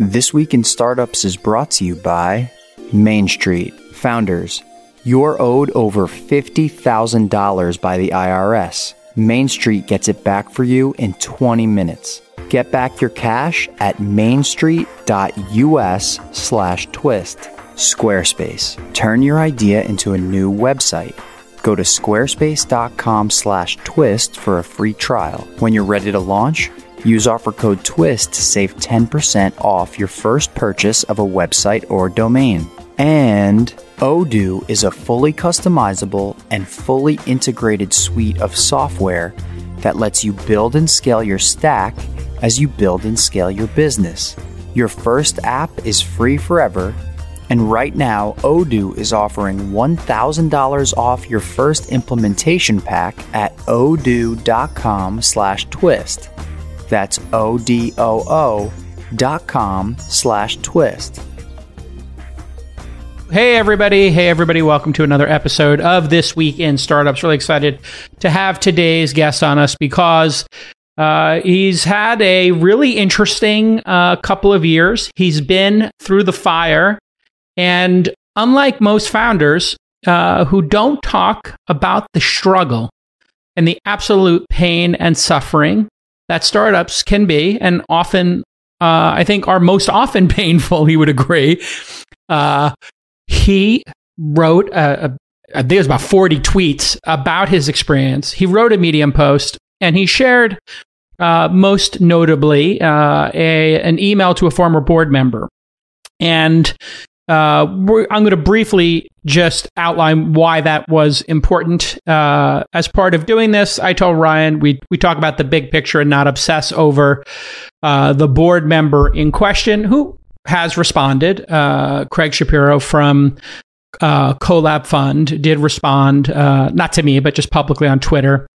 This Week in Startups is brought to you by Main Street. Founders, you're owed over $50,000 by the IRS. Main Street gets it back for you in 20 minutes. Get back your cash at mainstreet.us slash twist. Squarespace. Turn your idea into a new website. Go to squarespace.com slash twist for a free trial. When you're ready to launch, use offer code TWIST to save 10% off your first purchase of a website or domain. And Odoo is a fully customizable and fully integrated suite of software that lets you build and scale your stack as you build and scale your business. Your first app is free forever, and right now Odoo is offering $1,000 off your first implementation pack at odoo.com/twist. That's O D O O dot com slash twist. Hey, everybody. Hey, everybody. Welcome to another episode of This Week in Startups. Really excited to have today's guest on us because uh, he's had a really interesting uh, couple of years. He's been through the fire. And unlike most founders uh, who don't talk about the struggle and the absolute pain and suffering that startups can be, and often, uh, I think, are most often painful, he would agree. Uh, he wrote a, a, I think it was about 40 tweets about his experience. He wrote a Medium post and he shared, uh, most notably, uh, a, an email to a former board member. And uh, I'm going to briefly just outline why that was important. Uh, as part of doing this, I told Ryan we we talk about the big picture and not obsess over uh, the board member in question, who has responded. Uh, Craig Shapiro from uh, Collab Fund did respond, uh, not to me, but just publicly on Twitter.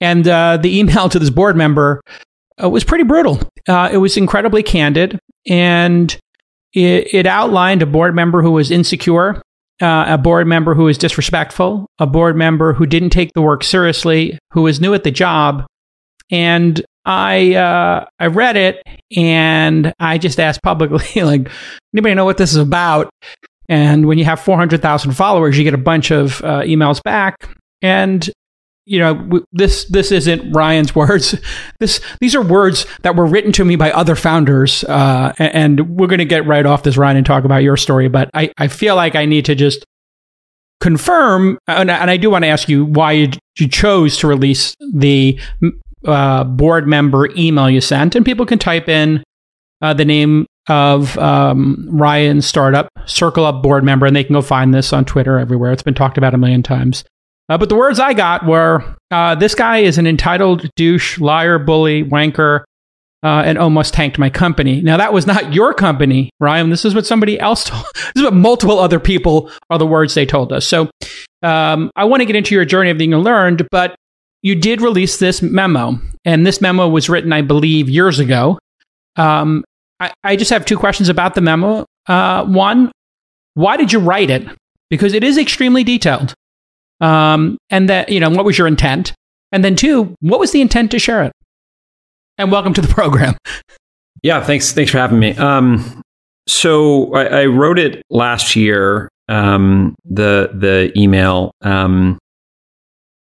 And the email to this board member was pretty brutal. it was incredibly candid and it outlined a board member who was insecure, uh, a board member who was disrespectful, a board member who didn't take the work seriously, who was new at the job. And I uh, I read it and I just asked publicly, like, anybody know what this is about? And when you have 400,000 followers, you get a bunch of uh, emails back. And you know w- this this isn't Ryan's words. This these are words that were written to me by other founders, uh, and, and we're going to get right off this Ryan and talk about your story. But I I feel like I need to just confirm, and, and I do want to ask you why you, you chose to release the uh, board member email you sent, and people can type in uh, the name of um, Ryan's startup, Circle Up board member, and they can go find this on Twitter everywhere. It's been talked about a million times. Uh, but the words I got were uh, this guy is an entitled douche, liar, bully, wanker, uh, and almost tanked my company. Now, that was not your company, Ryan. This is what somebody else told. This is what multiple other people are the words they told us. So um, I want to get into your journey of being learned, but you did release this memo. And this memo was written, I believe, years ago. Um, I, I, just have two questions about the memo. Uh, one, why did you write it? Because it is extremely detailed. Um, and that, you know, what was your intent? And then two, what was the intent to share it? And welcome to the program. Yeah, thanks. Thanks for having me. Um, so I, I, wrote it last year. Um, the the email. Um,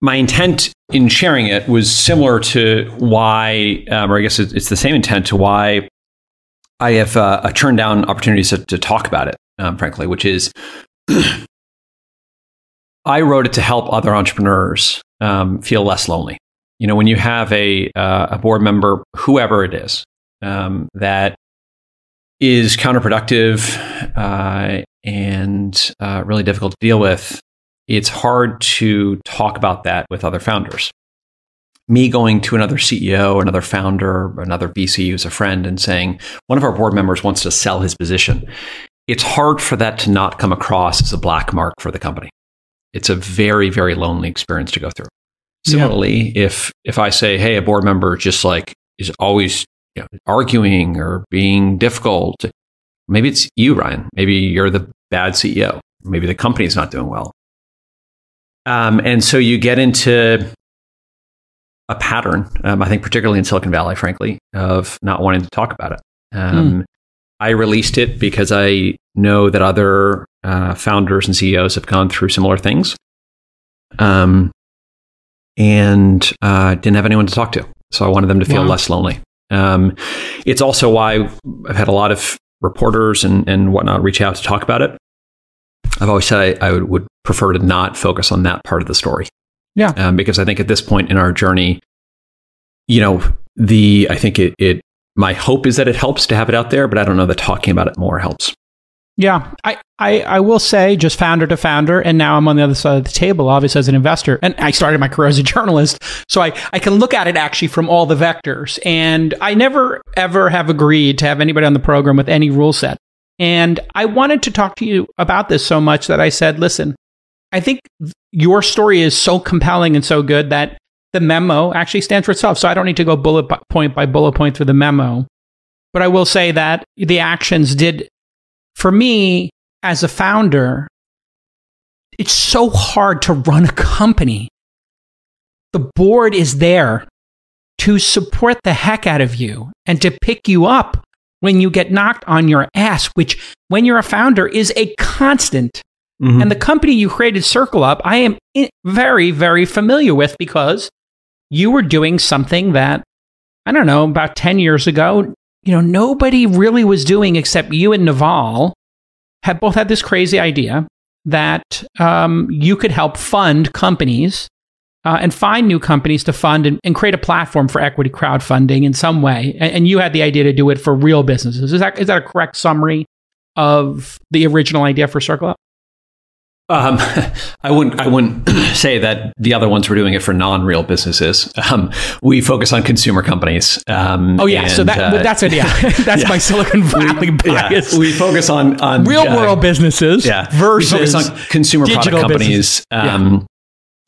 my intent in sharing it was similar to why, um, or I guess it's the same intent to why I have uh, turned down opportunities to, to talk about it. Um, frankly, which is I wrote it to help other entrepreneurs um, feel less lonely. You know, when you have a uh, a board member, whoever it is, um, that is counterproductive uh, and uh, really difficult to deal with, it's hard to talk about that with other founders. Me going to another CEO, another founder, another VC who's a friend, and saying one of our board members wants to sell his position. It's hard for that to not come across as a black mark for the company it's a very very lonely experience to go through. Similarly yeah. if if i say hey a board member just like is always you know, arguing or being difficult maybe it's you ryan. Maybe you're the bad ceo maybe the company's not doing well. Um, and so you get into a pattern um, i think particularly in silicon valley frankly of not wanting to talk about it. Um, mm. I released it because I know that other uh, founders and CEOs have gone through similar things. Um, and uh, didn't have anyone to talk to. So I wanted them to feel wow. less lonely. Um, it's also why I've had a lot of reporters and, and whatnot reach out to talk about it. I've always said I, I would, would, prefer to not focus on that part of the story. Yeah. Um, because I think at this point in our journey, you know, the I think it, it my hope is that it helps to have it out there, but I don't know that talking about it more helps. Yeah, I, I, I will say, just founder to founder, and now I'm on the other side of the table, obviously, as an investor. And I started my career as a journalist, so I, I can look at it actually from all the vectors. And I never, ever have agreed to have anybody on the program with any rule set. And I wanted to talk to you about this so much that I said, listen, I think your story is so compelling and so good that the memo actually stands for itself. So I don't need to go bullet point by bullet point through the memo. But I will say that the actions did for me as a founder, it's so hard to run a company. The board is there to support the heck out of you and to pick you up when you get knocked on your ass, which when you're a founder is a constant. Mm-hmm. And the company you created, Circle Up, I am very, very familiar with because you were doing something that, I don't know, about 10 years ago, you know, nobody really was doing except you and Naval had both had this crazy idea that um, you could help fund companies uh, and find new companies to fund and, and, create a platform for equity crowdfunding in some way. And, and, you had the idea to do it for real businesses. Is that is that a correct summary of the original idea for Circle Up? Um, I wouldn't. I wouldn't say that the other ones were doing it for non-real businesses. Um, we focus on consumer companies. Um, oh yeah, and, so that, uh, that's it. Yeah, that's yeah. my Silicon Valley bias. Yeah. We focus on on real uh, world businesses. Yeah, versus we consumer product companies. Yeah. Um,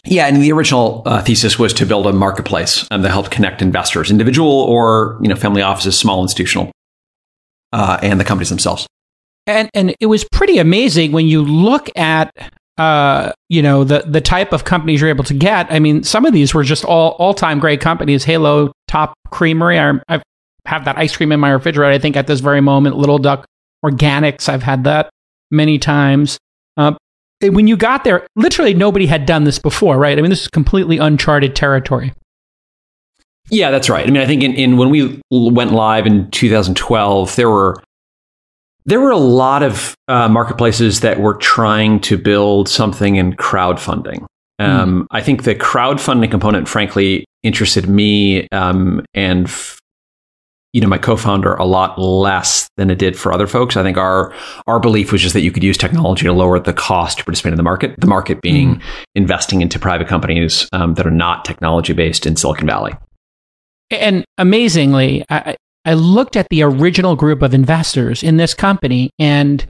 yeah, and the original uh, thesis was to build a marketplace um, that helped connect investors, individual or you know family offices, small institutional, uh, and the companies themselves. And and it was pretty amazing when you look at uh, you know the the type of companies you're able to get. I mean, some of these were just all all time great companies. Halo Top Creamery. I, I have that ice cream in my refrigerator. I think at this very moment, Little Duck Organics. I've had that many times. Uh, when you got there, literally nobody had done this before, right? I mean, this is completely uncharted territory. Yeah, that's right. I mean, I think in, in when we went live in 2012, there were there were a lot of uh, marketplaces that were trying to build something in crowdfunding. Um, mm. I think the crowdfunding component, frankly, interested me um, and f- you know my co-founder a lot less than it did for other folks. I think our our belief was just that you could use technology to lower the cost to participate in the market. The market being mm. investing into private companies um, that are not technology based in Silicon Valley. And amazingly, I, I looked at the original group of investors in this company, and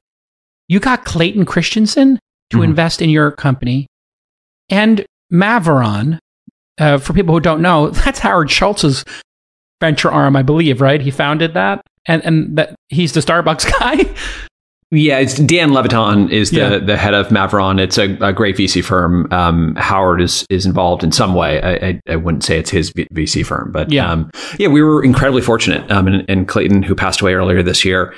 you got Clayton Christensen to mm-hmm. invest in your company, and Maveron. Uh, for people who don't know, that's Howard Schultz's venture arm, I believe, right? He founded that, and and that he's the Starbucks guy. Yeah, it's Dan Levitan is the, yeah. the head of Maveron. It's a, a great VC firm. Um, Howard is is involved in some way. I, I, I wouldn't say it's his VC firm, but yeah, um, yeah, we were incredibly fortunate. Um, and, and, Clayton, who passed away earlier this year,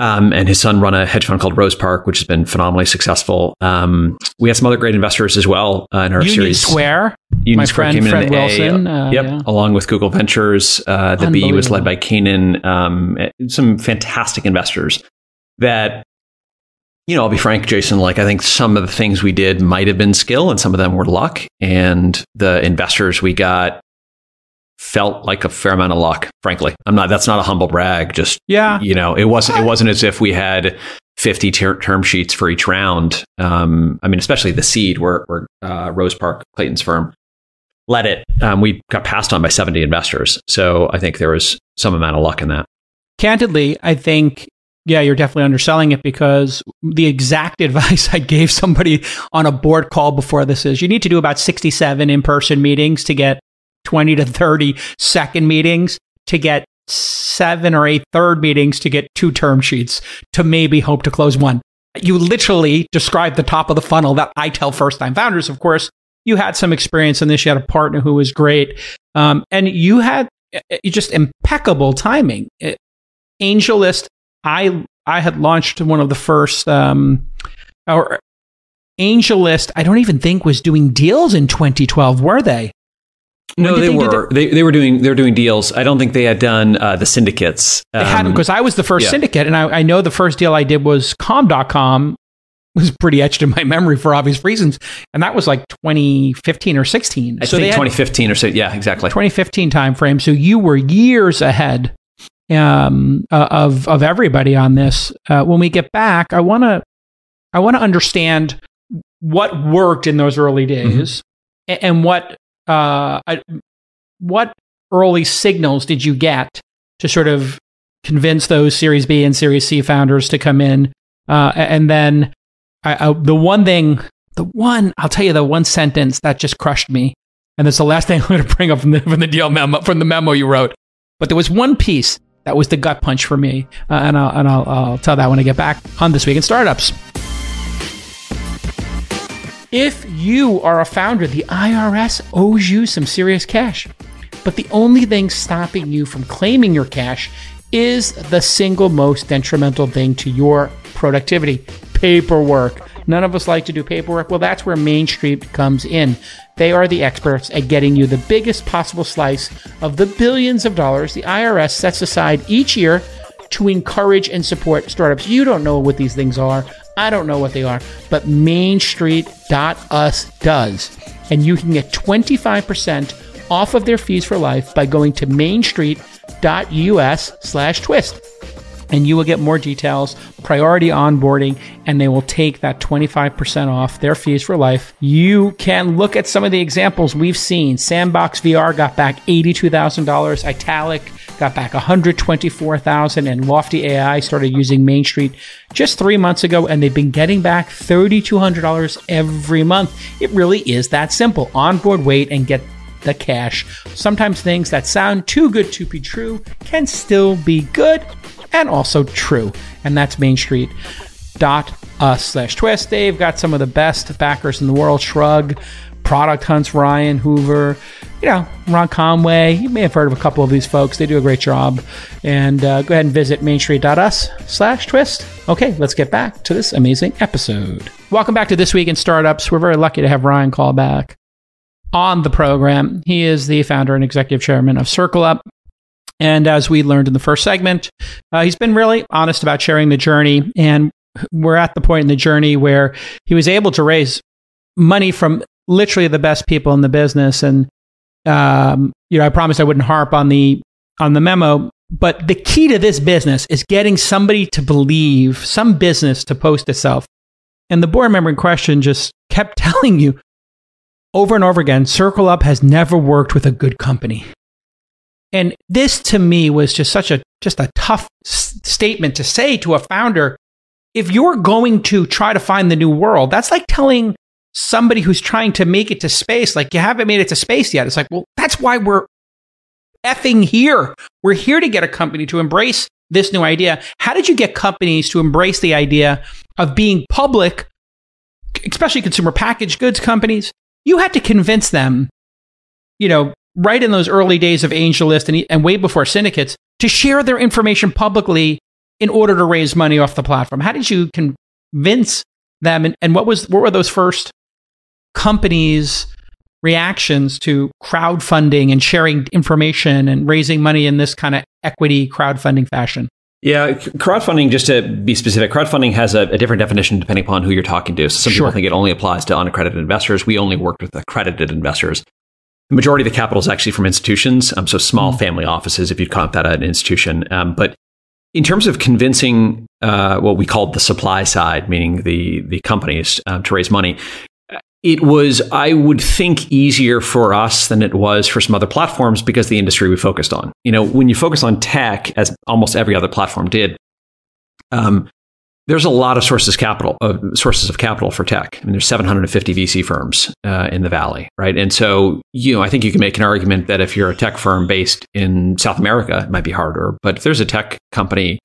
um, and his son run a hedge fund called Rose Park, which has been phenomenally successful. Um, we had some other great investors as well uh, in our Union series. Square, Union my Square friend came Fred in Wilson. A, uh, yep, yeah. along with Google Ventures. Uh, the B was led by Canaan. Um, some fantastic investors that you know, I'll be frank, Jason, like I think some of the things we did might have been skill and some of them were luck. And the investors we got felt like a fair amount of luck, frankly. I'm not, that's not a humble brag. Just, yeah, you know, it wasn't, it wasn't as if we had 50 ter- term sheets for each round. Um, I mean, especially the seed where, where uh, Rose Park, Clayton's firm, led it. Um, we got passed on by 70 investors. So I think there was some amount of luck in that. Candidly, I think yeah, you're definitely underselling it because the exact advice I gave somebody on a board call before this is you need to do about 67 in person meetings to get 20 to 30 second meetings to get seven or eight third meetings to get two term sheets to maybe hope to close one. You literally described the top of the funnel that I tell first time founders. Of course, you had some experience in this. You had a partner who was great. Um, and you had uh, just impeccable timing. AngelList I I had launched one of the first um, or AngelList. I don't even think was doing deals in 2012. Were they? no, they, they were. They, they were doing they were doing deals. I don't think they had done uh, the syndicates. Um, they hadn't because I was the first yeah. syndicate, and I, I, know the first deal I did was Com.com was pretty etched in my memory for obvious reasons, and that was like 2015 or 16. I so think 2015 or so. Yeah, exactly. 2015 timeframe. So you were years ahead um, uh, of of everybody on this. Uh, when we get back, I want to I want to understand what worked in those early mm-hmm. days mm-hmm. and, and what uh, what early signals did you get to sort of convince those Series B and Series C founders to come in? Uh, and then I, I, the one thing, the one, I'll tell you the one sentence that just crushed me. And that's the last thing I'm going to bring up from the, from the deal memo, from the memo you wrote. But there was one piece that was the gut punch for me. Uh, and I'll, and I'll, I'll tell that when I get back on This Week in Startups. If you are a founder, the IRS owes you some serious cash. But the only thing stopping you from claiming your cash is the single most detrimental thing to your productivity paperwork. None of us like to do paperwork. Well, that's where Main Street comes in. They are the experts at getting you the biggest possible slice of the billions of dollars the IRS sets aside each year to encourage and support startups. You don't know what these things are. I don't know what they are, but mainstreet.us does. And you can get 25% off of their fees for life by going to mainstreet.us slash twist and you will get more details, priority onboarding, and they will take that 25% off their fees for life. You can look at some of the examples we've seen. Sandbox VR got back $82,000, Italic got back 124,000 and Lofty AI started using Main Street just 3 months ago and they've been getting back $3200 every month. It really is that simple. Onboard wait and get the cash. Sometimes things that sound too good to be true can still be good and also true. And that's Main Street dot us slash twist. They've got some of the best backers in the world. Shrug, Product Hunts, Ryan Hoover, you know, Ron Conway. You may have heard of a couple of these folks. They do a great job. And uh, go ahead and visit mainstreet.us slash twist. Okay, let's get back to this amazing episode. Welcome back to This Week in Startups. We're very lucky to have Ryan Caldbeck on the program. He is the founder and executive chairman of Circle Up. And as we learned in the first segment, uh, he's been really honest about sharing the journey. And we're at the point in the journey where he was able to raise money from literally the best people in the business. And um, you know, I promised I wouldn't harp on the on the memo, but the key to this business is getting somebody to believe, some business to post itself. And the board member in question just kept telling you over and over again, Circle Up has never worked with a good company. And this to me was just such a just a tough s- statement to say to a founder. If you're going to try to find the new world, that's like telling somebody who's trying to make it to space, like you haven't made it to space yet. It's like, well, that's why we're effing here. We're here to get a company to embrace this new idea. How did you get companies to embrace the idea of being public, especially consumer packaged goods companies? You had to convince them, you know, right in those early days of AngelList and, and way before syndicates to share their information publicly in order to raise money off the platform. How did you convince them? And, and what was what were those first companies' reactions to crowdfunding and sharing information and raising money in this kind of equity crowdfunding fashion? Yeah, crowdfunding, just to be specific, crowdfunding has a, a different definition depending upon who you're talking to. So some sure. people think it only applies to unaccredited investors. We only worked with accredited investors. The majority of the capital is actually from institutions, um, so small mm. family offices, if you'd count that an institution. Um, but in terms of convincing uh, what we called the supply side, meaning the the companies um, to raise money, it was, I would think, easier for us than it was for some other platforms because the industry we focused on. You know, when you focus on tech, as almost every other platform did, um, there's a lot of sources capital uh, sources of capital for tech. I mean, there's 750 VC firms uh, in the valley, right? And so, you know, I think you can make an argument that if you're a tech firm based in South America, it might be harder. But if there's a tech company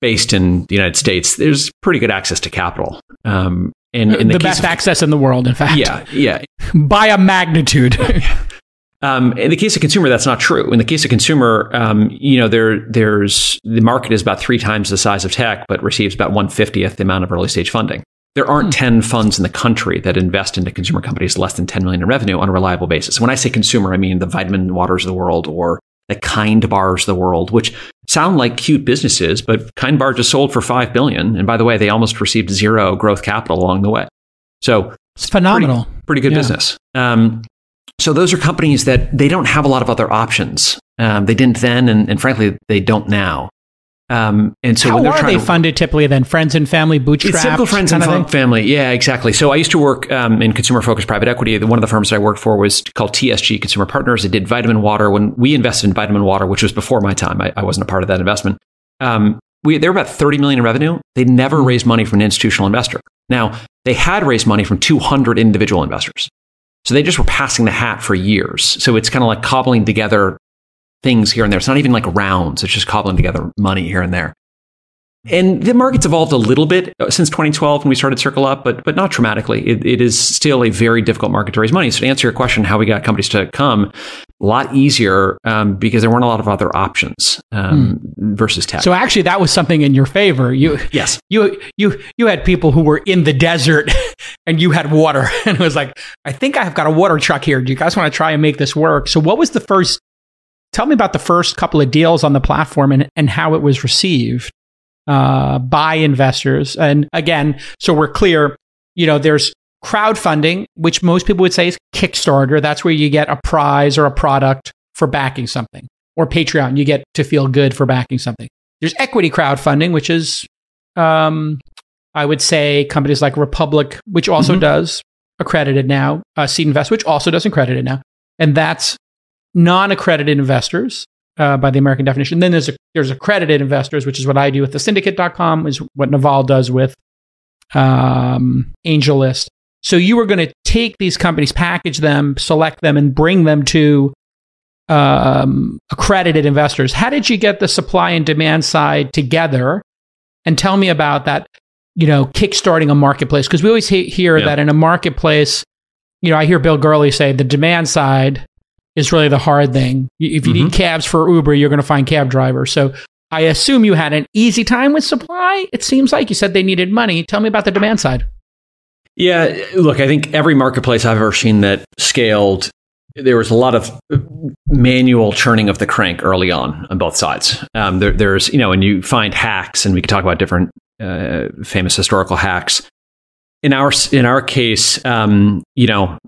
based in the United States, there's pretty good access to capital. Um, and, the, the best of, access in the world, in fact. Yeah, yeah, by a magnitude. Um, in the case of consumer, that's not true. In the case of consumer, um, you know, there there's the market is about three times the size of tech, but receives about one fiftieth the amount of early stage funding. There aren't hmm. 10 funds in the country that invest into consumer companies less than 10 million in revenue on a reliable basis. When I say consumer, I mean the vitamin waters of the world or the kind bars of the world, which sound like cute businesses, but kind bar just sold for 5 billion. And by the way, they almost received zero growth capital along the way. So it's phenomenal. Pretty, pretty good yeah. business. Um, so those are companies that they don't have a lot of other options. Um, they didn't then, and, and, frankly, they don't now. Um, and so How when they're are they to, funded typically then? Friends and family, bootstrapped? It's typical friends and fam- family. Yeah, exactly. So I used to work um, in consumer focused private equity. One of the firms that I worked for was called TSG Consumer Partners. It did vitamin water. When we invested in vitamin water, which was before my time, I, I wasn't a part of that investment. Um, we, they were about 30 million in revenue. They never mm-hmm. raised money from an institutional investor. Now, they had raised money from 200 individual investors. So they just were passing the hat for years. So it's kind of like cobbling together things here and there. It's not even like rounds. It's just cobbling together money here and there. And the market's evolved a little bit uh, since 2012 when we started Circle Up, but but not dramatically. It, it is still a very difficult market to raise money. So to answer your question, how we got companies to come, a lot easier um, because there weren't a lot of other options um, hmm. versus tech. So actually, that was something in your favor. You yes, you you you had people who were in the desert, and you had water, and it was like, I think I've got a water truck here. Do you guys want to try and make this work? So what was the first? Tell me about the first couple of deals on the platform and and how it was received uh, by investors. And again, so we're clear, you know, there's crowdfunding, which most people would say is Kickstarter. That's where you get a prize or a product for backing something, or Patreon, you get to feel good for backing something. There's equity crowdfunding, which is, um, I would say, companies like Republic, which also mm-hmm. does accredited now, uh, Seed Invest, which also does accredited now, and that's non-accredited investors uh, by the American definition. Then there's a, there's accredited investors, which is what I do with the syndicate.com, is what Naval does with um, AngelList. So you were going to take these companies, package them, select them, and bring them to um, accredited investors. How did you get the supply and demand side together? And tell me about that, you know, kickstarting a marketplace. Because we always hear yeah. that in a marketplace, you know, I hear Bill Gurley say the demand side is really the hard thing. If you mm-hmm. need cabs for Uber, you're going to find cab drivers. So I assume you had an easy time with supply. It seems like you said they needed money. Tell me about the demand side. Yeah, look, I think every marketplace I've ever seen that scaled, there was a lot of manual churning of the crank early on on both sides. Um, there, there's, you know, and you find hacks, and we can talk about different uh, famous historical hacks. In our in our case, um, you know,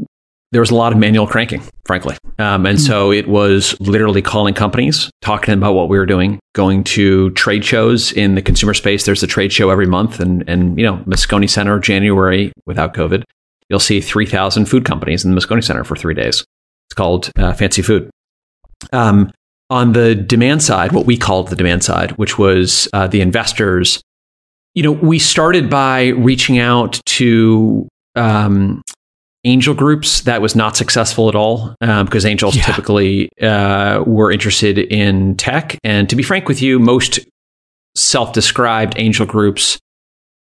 there was a lot of manual cranking, frankly. Um, and mm-hmm. so it was literally calling companies, talking about what we were doing, going to trade shows in the consumer space. There's a trade show every month. And, and you know, Moscone Center, January, without COVID, you'll see 3,000 food companies in the Moscone Center for three days. It's called uh, Fancy Food. Um, on the demand side, what we called the demand side, which was uh, the investors, you know, we started by reaching out to um, angel groups that was not successful at all um, because angels yeah. typically uh, were interested in tech and to be frank with you most self-described angel groups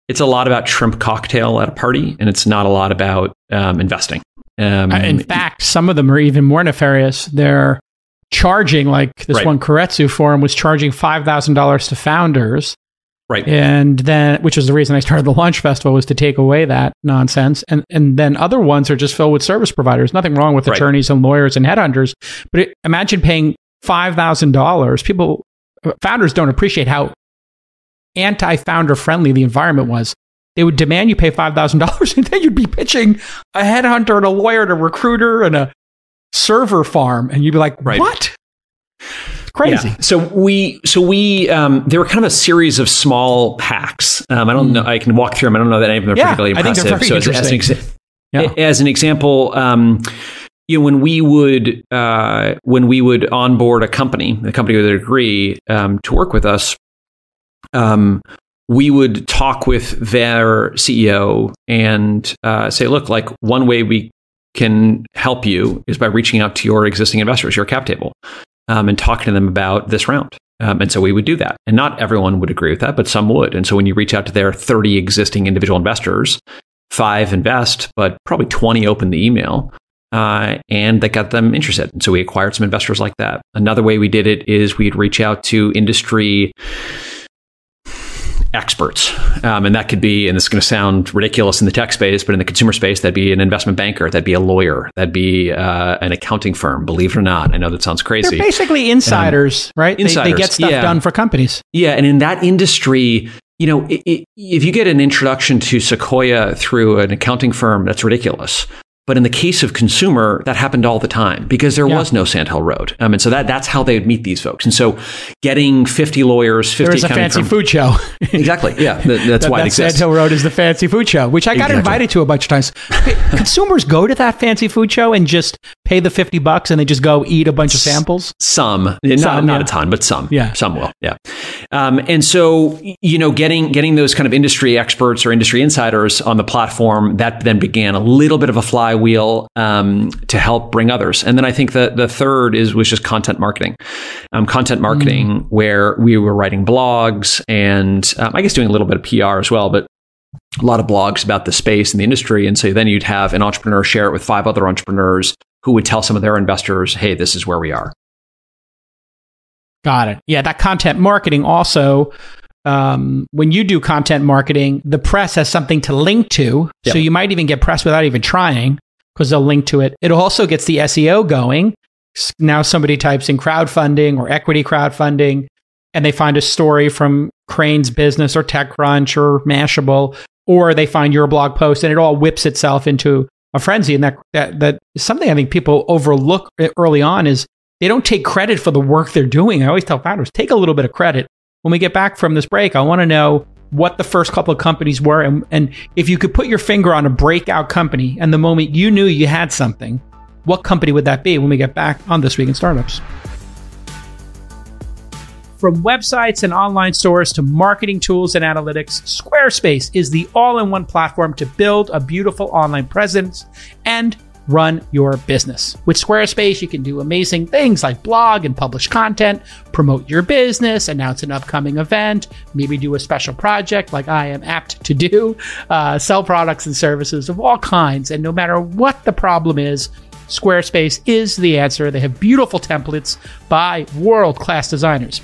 it's a lot about shrimp cocktail at a party and it's not a lot about um, investing um, uh, in fact some of them are even more nefarious they're charging like this right. one Keiretsu forum was charging $5000 to founders Right. And then, which is the reason I started the Launch Festival was to take away that nonsense. And, and then other ones are just filled with service providers. Nothing wrong with right. attorneys and lawyers and headhunters. But it, imagine paying $5,000. People, founders don't appreciate how anti founder friendly the environment was. They would demand you pay $5,000 and then you'd be pitching a headhunter and a lawyer and a recruiter and a server farm. And you'd be like, right. what? Crazy. Yeah. So we, so we, um, there were kind of a series of small hacks. Um, I don't mm. know. I can walk through them. I don't know that any of them are yeah, particularly impressive. I think they're very so as, as, an exa- yeah. as, an example, um, you know, when we would uh, when we would onboard a company, a company would agree um, to work with us. Um, we would talk with their CEO and uh, say, look, like one way we can help you is by reaching out to your existing investors, your cap table um, and talking to them about this round. Um, and so we would do that. And not everyone would agree with that, but some would. And so when you reach out to their 30 existing individual investors, five invest, but probably 20 open the email. uh, and that got them interested. And so we acquired some investors like that. Another way we did it is we'd reach out to industry experts. Um, and that could be, and this is going to sound ridiculous in the tech space, but in the consumer space, that'd be an investment banker, that'd be a lawyer, that'd be uh, an accounting firm, believe it or not. I know that sounds crazy. They're basically insiders, um, right? Insiders, they, they, get stuff yeah. done for companies. Yeah. And in that industry, you know, it, it, if you get an introduction to Sequoia through an accounting firm, that's ridiculous. But in the case of consumer, that happened all the time because there yeah. was no Sand Hill Road. Um, and so that, that's how they would meet these folks. And so getting 50 lawyers, 50 There was a fancy food show. exactly. Yeah. That, that's that, why that it exists. Sand Hill Road is the fancy food show, which I got exactly. invited to a bunch of times. Consumers go to that fancy food show and just pay the 50 bucks and they just go eat a bunch of samples. Some, some not, not yeah. a ton, but some. Yeah. Some will. Yeah. Um, and so, you know, getting, getting those kind of industry experts or industry insiders on the platform, that then began a little bit of a flywheel. Um, to help bring others. And then I think the the third is was just content marketing, um, content marketing mm. where we were writing blogs and um, I guess doing a little bit of PR as well, but a lot of blogs about the space and the industry. And so then you'd have an entrepreneur share it with five other entrepreneurs who would tell some of their investors, "Hey, this is where we are." Got it. Yeah, that content marketing also um, when you do content marketing, the press has something to link to. Yep. So you might even get press without even trying because they'll link to it. It also gets the SEO going. Now somebody types in crowdfunding or equity crowdfunding and they find a story from Crain's Business or TechCrunch or Mashable, or they find your blog post and it all whips itself into a frenzy. And that, that, that is something I think people overlook early on is they don't take credit for the work they're doing. I always tell founders, take a little bit of credit. When we get back from this break, I want to know what the first couple of companies were and, and if you could put your finger on a breakout company and the moment you knew you had something what company would that be when we get back on this week in startups from websites and online stores to marketing tools and analytics, Squarespace is the all in one platform to build a beautiful online presence and run your business. With Squarespace, you can do amazing things like blog and publish content, promote your business, announce an upcoming event, maybe do a special project like I am apt to do, uh, sell products and services of all kinds. And no matter what the problem is, Squarespace is the answer. They have beautiful templates by world class designers.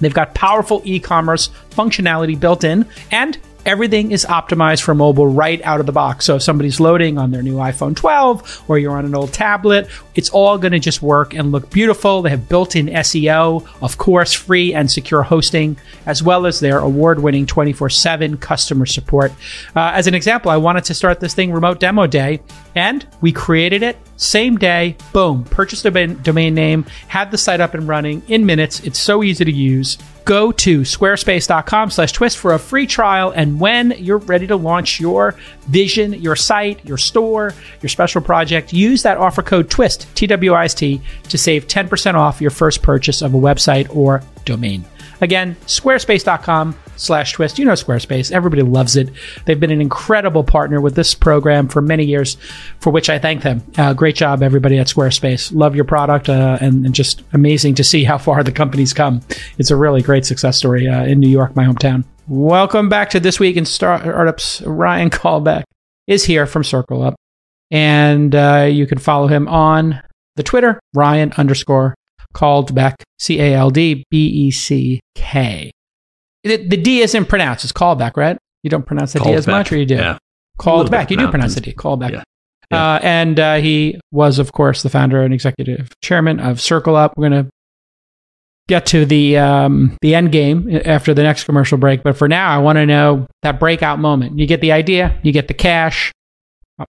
They've got powerful e commerce functionality built in, and everything is optimized for mobile right out of the box. So if somebody's loading on their new iPhone 12 or you're on an old tablet, it's all going to just work and look beautiful. They have built in SEO, of course, free and secure hosting, as well as their award winning 24 7 customer support. Uh, as an example, I wanted to start this thing remote demo day, and we created it same day. Boom, purchased a domain name, had the site up and running in minutes. It's so easy to use go to squarespace.com slash twist for a free trial. And when you're ready to launch your vision, your site, your store, your special project, use that offer code TWIST, T W I S T, to save 10% off your first purchase of a website or domain. Again, squarespace.com slash twist. You know Squarespace. Everybody loves it. They've been an incredible partner with this program for many years, for which I thank them. Uh, great job, everybody at Squarespace. Love your product uh, and, and, just amazing to see how far the company's come. It's a really great success story uh, in New York, my hometown. Welcome back to This Week in Startups. Ryan Caldbeck is here from Circle Up. And uh, you can follow him on the Twitter, Ryan underscore Caldbeck, C A L D B E C K. The, the D isn't pronounced. It's callback, right? You don't pronounce the called D as back. much, or you do? Yeah. Called back. You do pronounce the D. Called back. Yeah. Yeah. Uh, and uh, he was, of course, the founder and executive chairman of Circle Up. We're going to get to the um, the end game after the next commercial break. But for now, I want to know that breakout moment. You get the idea. You get the cash.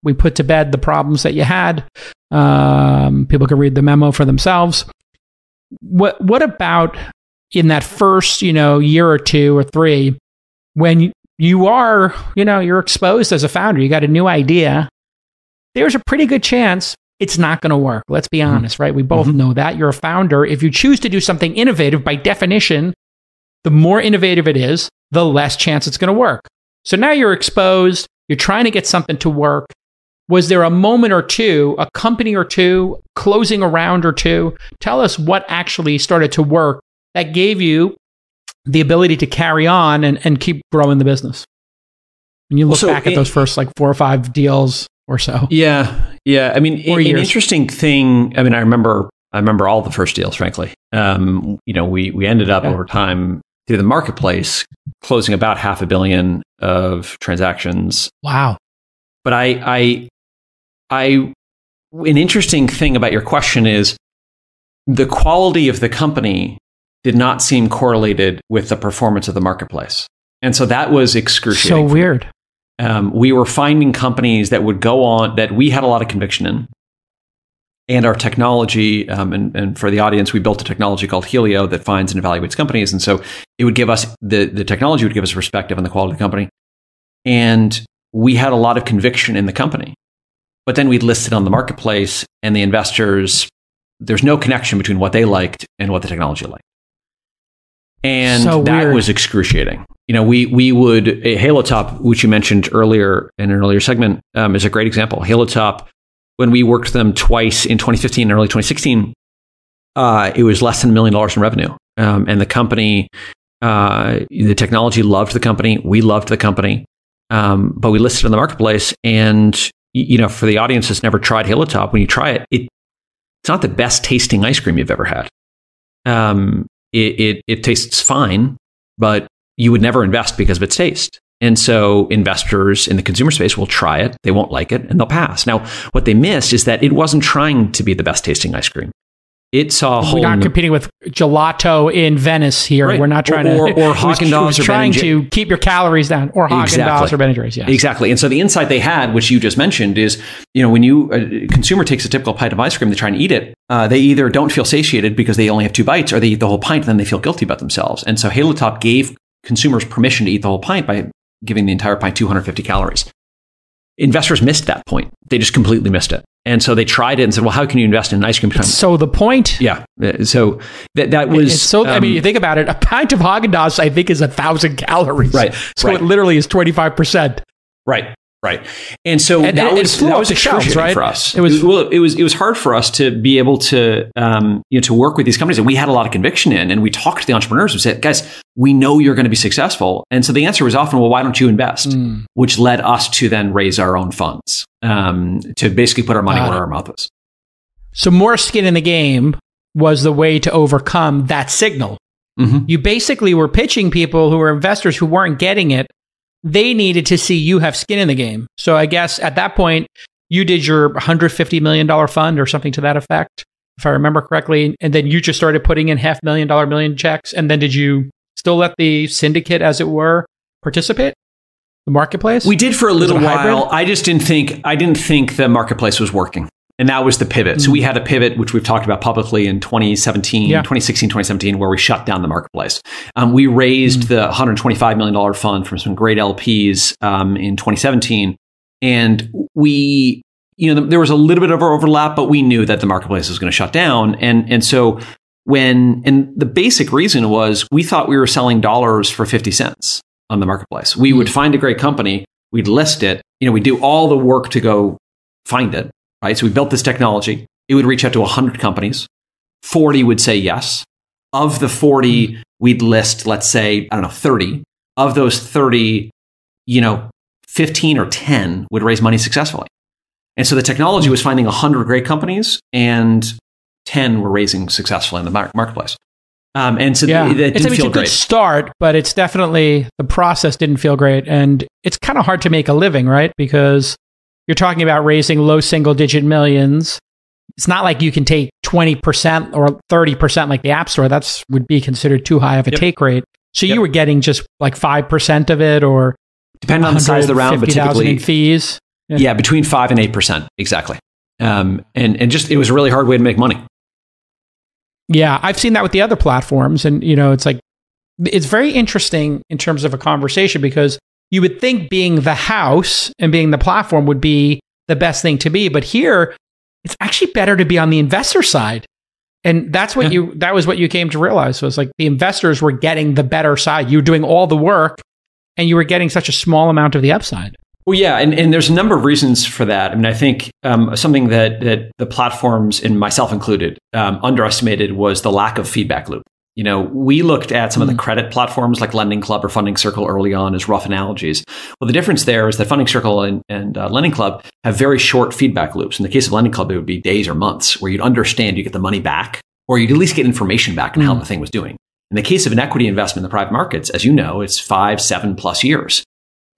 We put to bed the problems that you had. Um, people can read the memo for themselves. What What about in that first, you know, year or two or three, when you are, you know, you're exposed as a founder, you got a new idea, there's a pretty good chance it's not going to work. Let's be mm-hmm. honest, right? We both mm-hmm. know that. You're a founder. If you choose to do something innovative, by definition, the more innovative it is, the less chance it's going to work. So now you're exposed, you're trying to get something to work. Was there a moment or two, a company or two, closing a round or two? Tell us what actually started to work that gave you the ability to carry on and, and keep growing the business. When you look so back at those first like four or five deals, or so. Yeah, yeah. I mean, an interesting thing. I mean, I remember, I remember all the first deals. Frankly, um, you know, we we ended up yeah. over time through the marketplace closing about half a billion of transactions. Wow. But I, I, I, an interesting thing about your question is the quality of the company did not seem correlated with the performance of the marketplace. And so that was excruciating. So weird. Um, we were finding companies that would go on that we had a lot of conviction in. And our technology, um, and, and, for the audience, we built a technology called Helio that finds and evaluates companies. And so it would give us the, the technology would give us perspective on the quality of the company. And we had a lot of conviction in the company. But then we'd list it on the marketplace, and the investors, there's no connection between what they liked and what the technology liked. And so that was excruciating. You know, we we would Halotop, which you mentioned earlier in an earlier segment, um, is a great example. Halotop, when we worked them twice in 2015 and early 2016, uh, it was less than a million dollars in revenue, um, and the company, uh, the technology loved the company, we loved the company, um, but we listed in the marketplace, and you know, for the audience that's never tried Halotop, when you try it, it it's not the best tasting ice cream you've ever had. Um, it, it, it tastes fine, but you would never invest because of its taste. And so investors in the consumer space will try it, they won't like it, and they'll pass. Now, what they missed is that it wasn't trying to be the best tasting ice cream. It saw a hole. We're not competing with gelato in Venice here. Right. We're not trying or, to. Or, or Haagen Dazs or trying to keep your calories down, or Haagen exactly. Dazs or Ben Jerry's. Yes, exactly. And so the insight they had, which you just mentioned, is you know when you a consumer takes a typical pint of ice cream, they try and eat it. Uh, they either don't feel satiated because they only have two bites, or they eat the whole pint, and then they feel guilty about themselves. And so Halotop gave consumers permission to eat the whole pint by giving the entire pint 250 calories. Investors missed that point. They just completely missed it. And so they tried it and said, well, how can you invest in an ice cream? company? So the point. Yeah. Uh, so that, that was. It's so, um, I mean, um, you think about it, a pint of Haagen Dazs, I think, is a thousand calories. Right. So right. it literally is 25%. Right. Right. And so and, that, and was, that was excruciating right? for us. It was well, it was it was hard for us to be able to um, you know to work with these companies that we had a lot of conviction in, and we talked to the entrepreneurs and said, guys, we know you're going to be successful. And so the answer was often, well, why don't you invest? Mm. Which led us to then raise our own funds um, to basically put our money where our mouth was. So more skin in the game was the way to overcome that signal. Mm-hmm. You basically were pitching people who were investors who weren't getting it they needed to see you have skin in the game. So I guess at that point, you did your $150 million fund or something to that effect, if I remember correctly. And then you just started putting in half million dollar million checks. And then did you still let the syndicate, as it were, participate? The marketplace? We did for a little while. I just didn't think I didn't think the marketplace was working. And that was the pivot. Mm-hmm. So we mm. had a pivot, which we've talked about publicly in 2017, yeah. 2016, 2017, where we shut down the marketplace. Um, we raised mm-hmm. the $125 million fund from some great LPs um, in 2017. And we, you know, there was a little bit of overlap, but we knew that the marketplace was going to shut down. And, and so when, and the basic reason was we thought we were selling dollars for 50 cents on the marketplace. We mm-hmm. would find a great company, we'd list it, you know, we'd do all the work to go find it right? So we built this technology. It would reach out to 100 companies. 40 would say yes. Of the 40, we'd list, let's say, I don't know, 30. Of those 30, you know, 15 or 10 would raise money successfully. And so the technology was finding 100 great companies and 10 were raising successfully in the marketplace. Um, and so yeah. Th- it's, I mean, it's a great. good start, but it's definitely the process didn't feel great. And it's kind of hard to make a living, right? Because you're talking about raising low single digit millions. It's not like you can take 20% or 30% like the App Store. That's would be considered too high of a yep. take rate. So yep. you were getting just like 5% of it or depending on the size of the round, but typically fees. Yeah. yeah. between 5 and 8%. Exactly. Um, and, and just, it was a really hard way to make money. Yeah. I've seen that with the other platforms. And, you know, it's like, it's very interesting in terms of a conversation because you would think being the house and being the platform would be the best thing to be. But here, it's actually better to be on the investor side. And that's what yeah. you that was what you came to realize was like the investors were getting the better side. You were doing all the work and you were getting such a small amount of the upside. Well, yeah, and, and there's a number of reasons for that. I mean, I think um, something that that the platforms, and myself included, um, underestimated was the lack of feedback loop. You know, we looked at some mm. of the mm. credit platforms like Lending Club or Funding Circle early on as rough analogies. Well, the difference there is that Funding Circle and, and uh, Lending Club have very short feedback loops. In the case of Lending Club, it would be days or months where you'd understand you get the money back, or you'd at least get information back on mm. how the thing was doing. In the case of an equity investment in the private markets, as you know, it's five, seven plus years.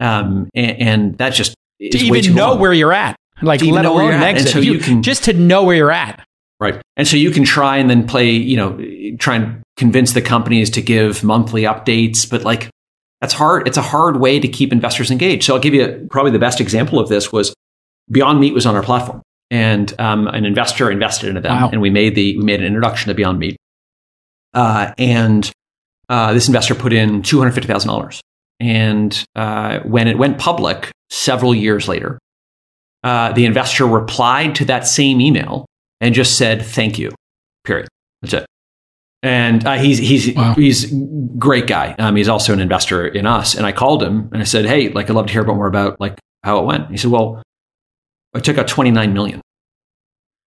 Um, and, and that just to even know long. where you're at, like let alone exit. so you, you can just to know where you're at. Right. And so you can try and then play, you know, try and convince the companies to give monthly updates, but like that's hard. It's a hard way to keep investors engaged. So I'll give you probably the best example of this was Beyond Meat was on our platform and um, an investor invested into them wow. and we made the, we made an introduction to Beyond Meat. Uh, and uh, this investor put in $250,000. And uh, when it went public several years later, uh, the investor replied to that same email and just said thank you. Period. That's it. And uh, he's he's wow. he's great guy. Um, he's also an investor in us. And I called him and I said, hey, like I'd love to hear about more about like how it went. He said, well, I took out twenty nine million.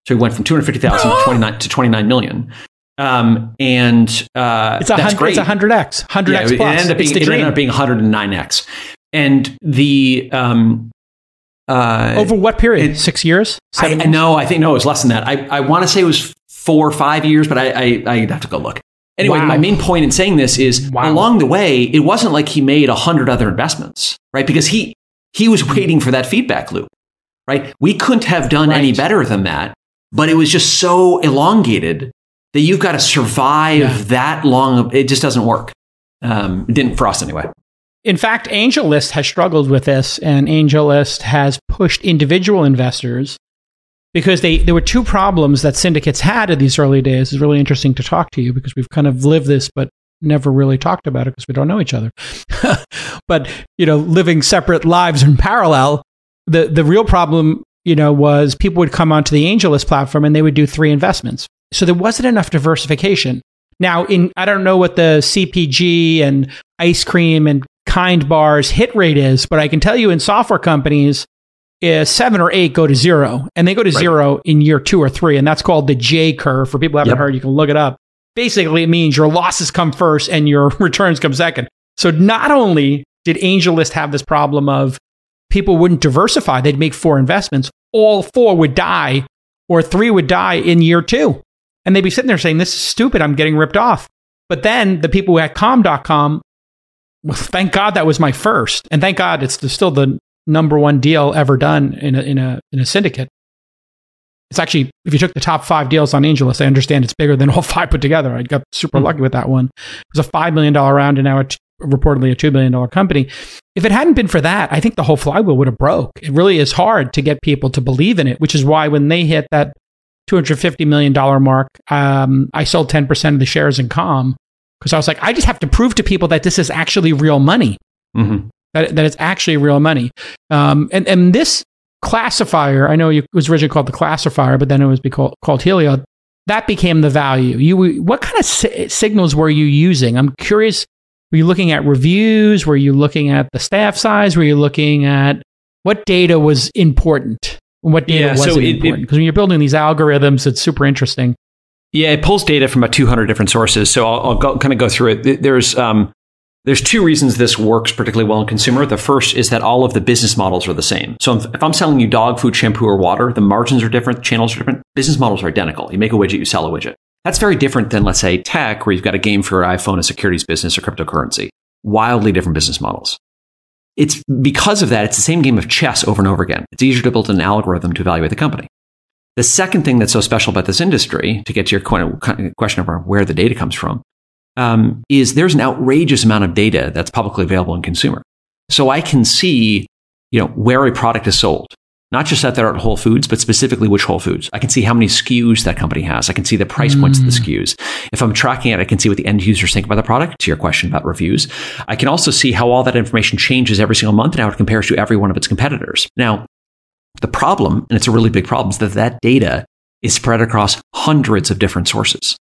So he went from two hundred fifty thousand to twenty nine to twenty nine million. Um, and uh, it's a that's great. It's a hundred x, hundred x plus. It ended up being, it ended up being one hundred and nine x. And the um, uh, Over what period? It, Six years? I, years? No, I think no, it was less than that. I, I want to say it was four or five years, but I, I I'd have to go look. Anyway, wow. my main point in saying this is wow. along the way, it wasn't like he made a hundred other investments, right? Because he he was waiting for that feedback loop, right? We couldn't have done right. any better than that, but it was just so elongated that you've got to survive yeah. that long. It just doesn't work. Um, it didn't for us anyway. In fact, AngelList has struggled with this, and AngelList has pushed individual investors because they there were two problems that syndicates had in these early days. It's really interesting to talk to you because we've kind of lived this, but never really talked about it because we don't know each other. but you know, living separate lives in parallel, the the real problem, you know, was people would come onto the AngelList platform and they would do three investments. So there wasn't enough diversification. Now, in I don't know what the CPG and ice cream and kind bars hit rate is, but I can tell you in software companies, is seven or eight go to zero, and they go to right. zero in year two or three, and that's called the J curve. For people who haven't yep. heard, you can look it up. Basically, it means your losses come first and your returns come second. So not only did AngelList have this problem of people wouldn't diversify, they'd make four investments, all four would die, or three would die in year two. And they'd be sitting there saying, This is stupid. I'm getting ripped off. But then the people at Calm.com, well, thank God that was my first. And thank God it's still the number one deal ever done in a, in a, in a syndicate. It's actually, if you took the top five deals on AngelList, I understand it's bigger than all five put together. I got super mm-hmm. lucky with that one. It was a $5 million round and now it's reportedly a $2 billion company. If it hadn't been for that, I think the whole flywheel would have broke. It really is hard to get people to believe in it, which is why when they hit that $250 million mark, um, I sold 10% of the shares in Calm because I was like, I just have to prove to people that this is actually real money, mm-hmm. That, that it's actually real money. Um, and, and this classifier, I know it was originally called the classifier, but then it was called, called Helio. That became the value. You, what kind of si- signals were you using? I'm curious. Were you looking at reviews? Were you looking at the staff size? Were you looking at what data was important? what data yeah, wasn't so it, important? Because when you're building these algorithms, it's super interesting. Yeah, it pulls data from about 200 different sources. So I'll, I'll go, kind of go through it. There's um, there's two reasons this works particularly well in consumer. The first is that all of the business models are the same. So if I'm selling you dog food, shampoo, or water, the margins are different, channels are different, business models are identical. You make a widget, you sell a widget. That's very different than, let's say, tech, where you've got a game for your iPhone, a securities business, or cryptocurrency. Wildly different business models. It's because of that, it's the same game of chess over and over again. It's easier to build an algorithm to evaluate the company. The second thing that's so special about this industry, to get to your question of where the data comes from, um, is there's an outrageous amount of data that's publicly available in consumer. So I can see, you know, where a product is sold, not just that they're at Whole Foods, but specifically which Whole Foods. I can see how many SKUs that company has. I can see the price mm. points of the mm. SKUs. If I'm tracking it, I can see what the end users think about the product, to your question about reviews. I can also see how all that information changes every single month and how it compares to every one of its competitors. Now, the problem, and it's a really big problem, is that that data is spread across hundreds of different sources.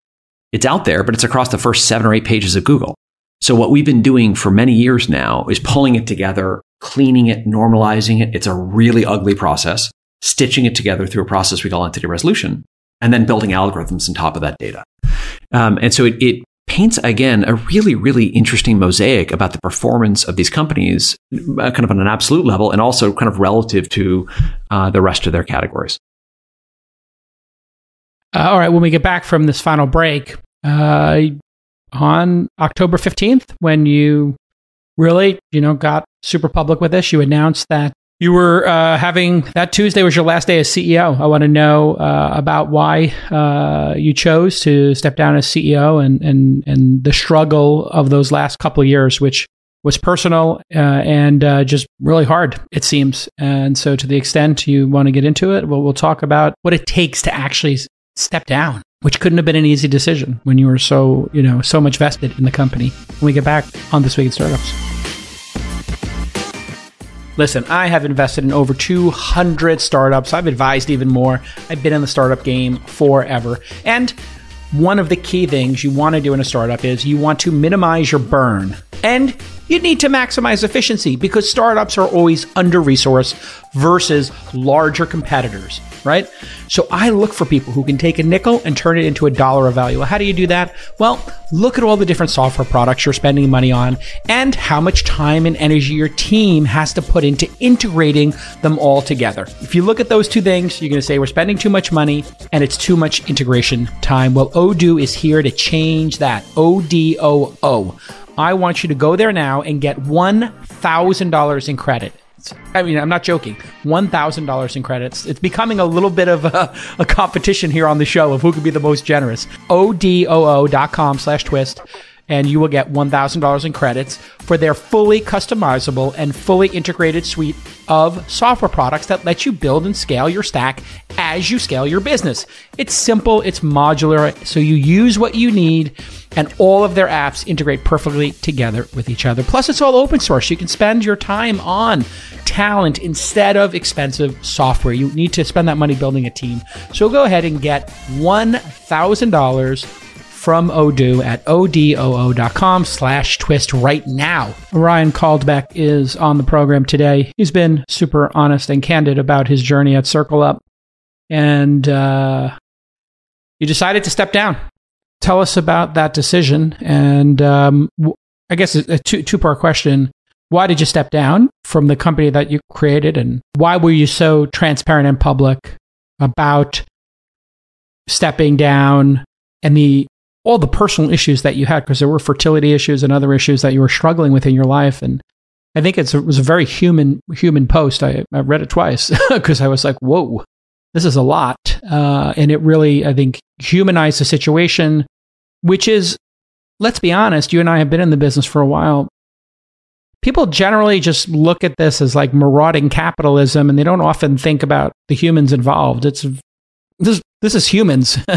It's out there, but it's across the first seven or eight pages of Google. So what we've been doing for many years now is pulling it together, cleaning it, normalizing it. It's a really ugly process, stitching it together through a process we call entity resolution, and then building algorithms on top of that data. Um, and so it, it paints again a really, really interesting mosaic about the performance of these companies, uh, kind of on an absolute level, and also kind of relative to uh, the rest of their categories. Uh, all right, when we get back from this final break, uh, on October 15th, when you really, you know, got super public with this, you announced that you were uh, having that Tuesday was your last day as CEO. I want to know uh, about why uh, you chose to step down as CEO and and and the struggle of those last couple of years, which was personal uh, and uh, just really hard, it seems. And so, to the extent you want to get into it, well, we'll talk about what it takes to actually step down, which couldn't have been an easy decision when you were so you know so much vested in the company. When we get back on this week in startups. Listen, I have invested in over 200 startups. I've advised even more. I've been in the startup game forever. And one of the key things you want to do in a startup is you want to minimize your burn. And you need to maximize efficiency because startups are always under resourced versus larger competitors, right? So I look for people who can take a nickel and turn it into a dollar of value. How do you do that? Well, look at all the different software products you're spending money on and how much time and energy your team has to put into integrating them all together. If you look at those two things, you're going to say we're spending too much money and it's too much integration time. Well, Odoo is here to change that. O D O O. I want you to go there now and get $1,000 in credit. I mean, I'm not joking. $1,000 in credits. It's becoming a little bit of a, a, competition here on the show of who could be the most generous. ODOO.com slash twist and you will get $1,000 in credits for their fully customizable and fully integrated suite of software products that let you build and scale your stack as you scale your business. It's simple, it's modular, so you use what you need, and all of their apps integrate perfectly together with each other. Plus, it's all open source. You can spend your time on talent instead of expensive software. You need to spend that money building a team. So go ahead and get $1,000 from Odoo at odoo.com slash twist right now. Ryan Caldbeck is on the program today. He's been super honest and candid about his journey at CircleUp. And uh, you decided to step down. Tell us about that decision. And um, I guess a two, two part question. Why did you step down from the company that you created? And why were you so transparent and public about stepping down and the all the personal issues that you had because there were fertility issues and other issues that you were struggling with in your life. And i think it was a very human human post. I, I read it twice because i was like whoa this is a lot. Uh, and it really i think humanized the situation which is let's be honest you and i have been in the business for a while. People generally just look at this as like marauding capitalism and they don't often think about the humans involved. It's this this is humans.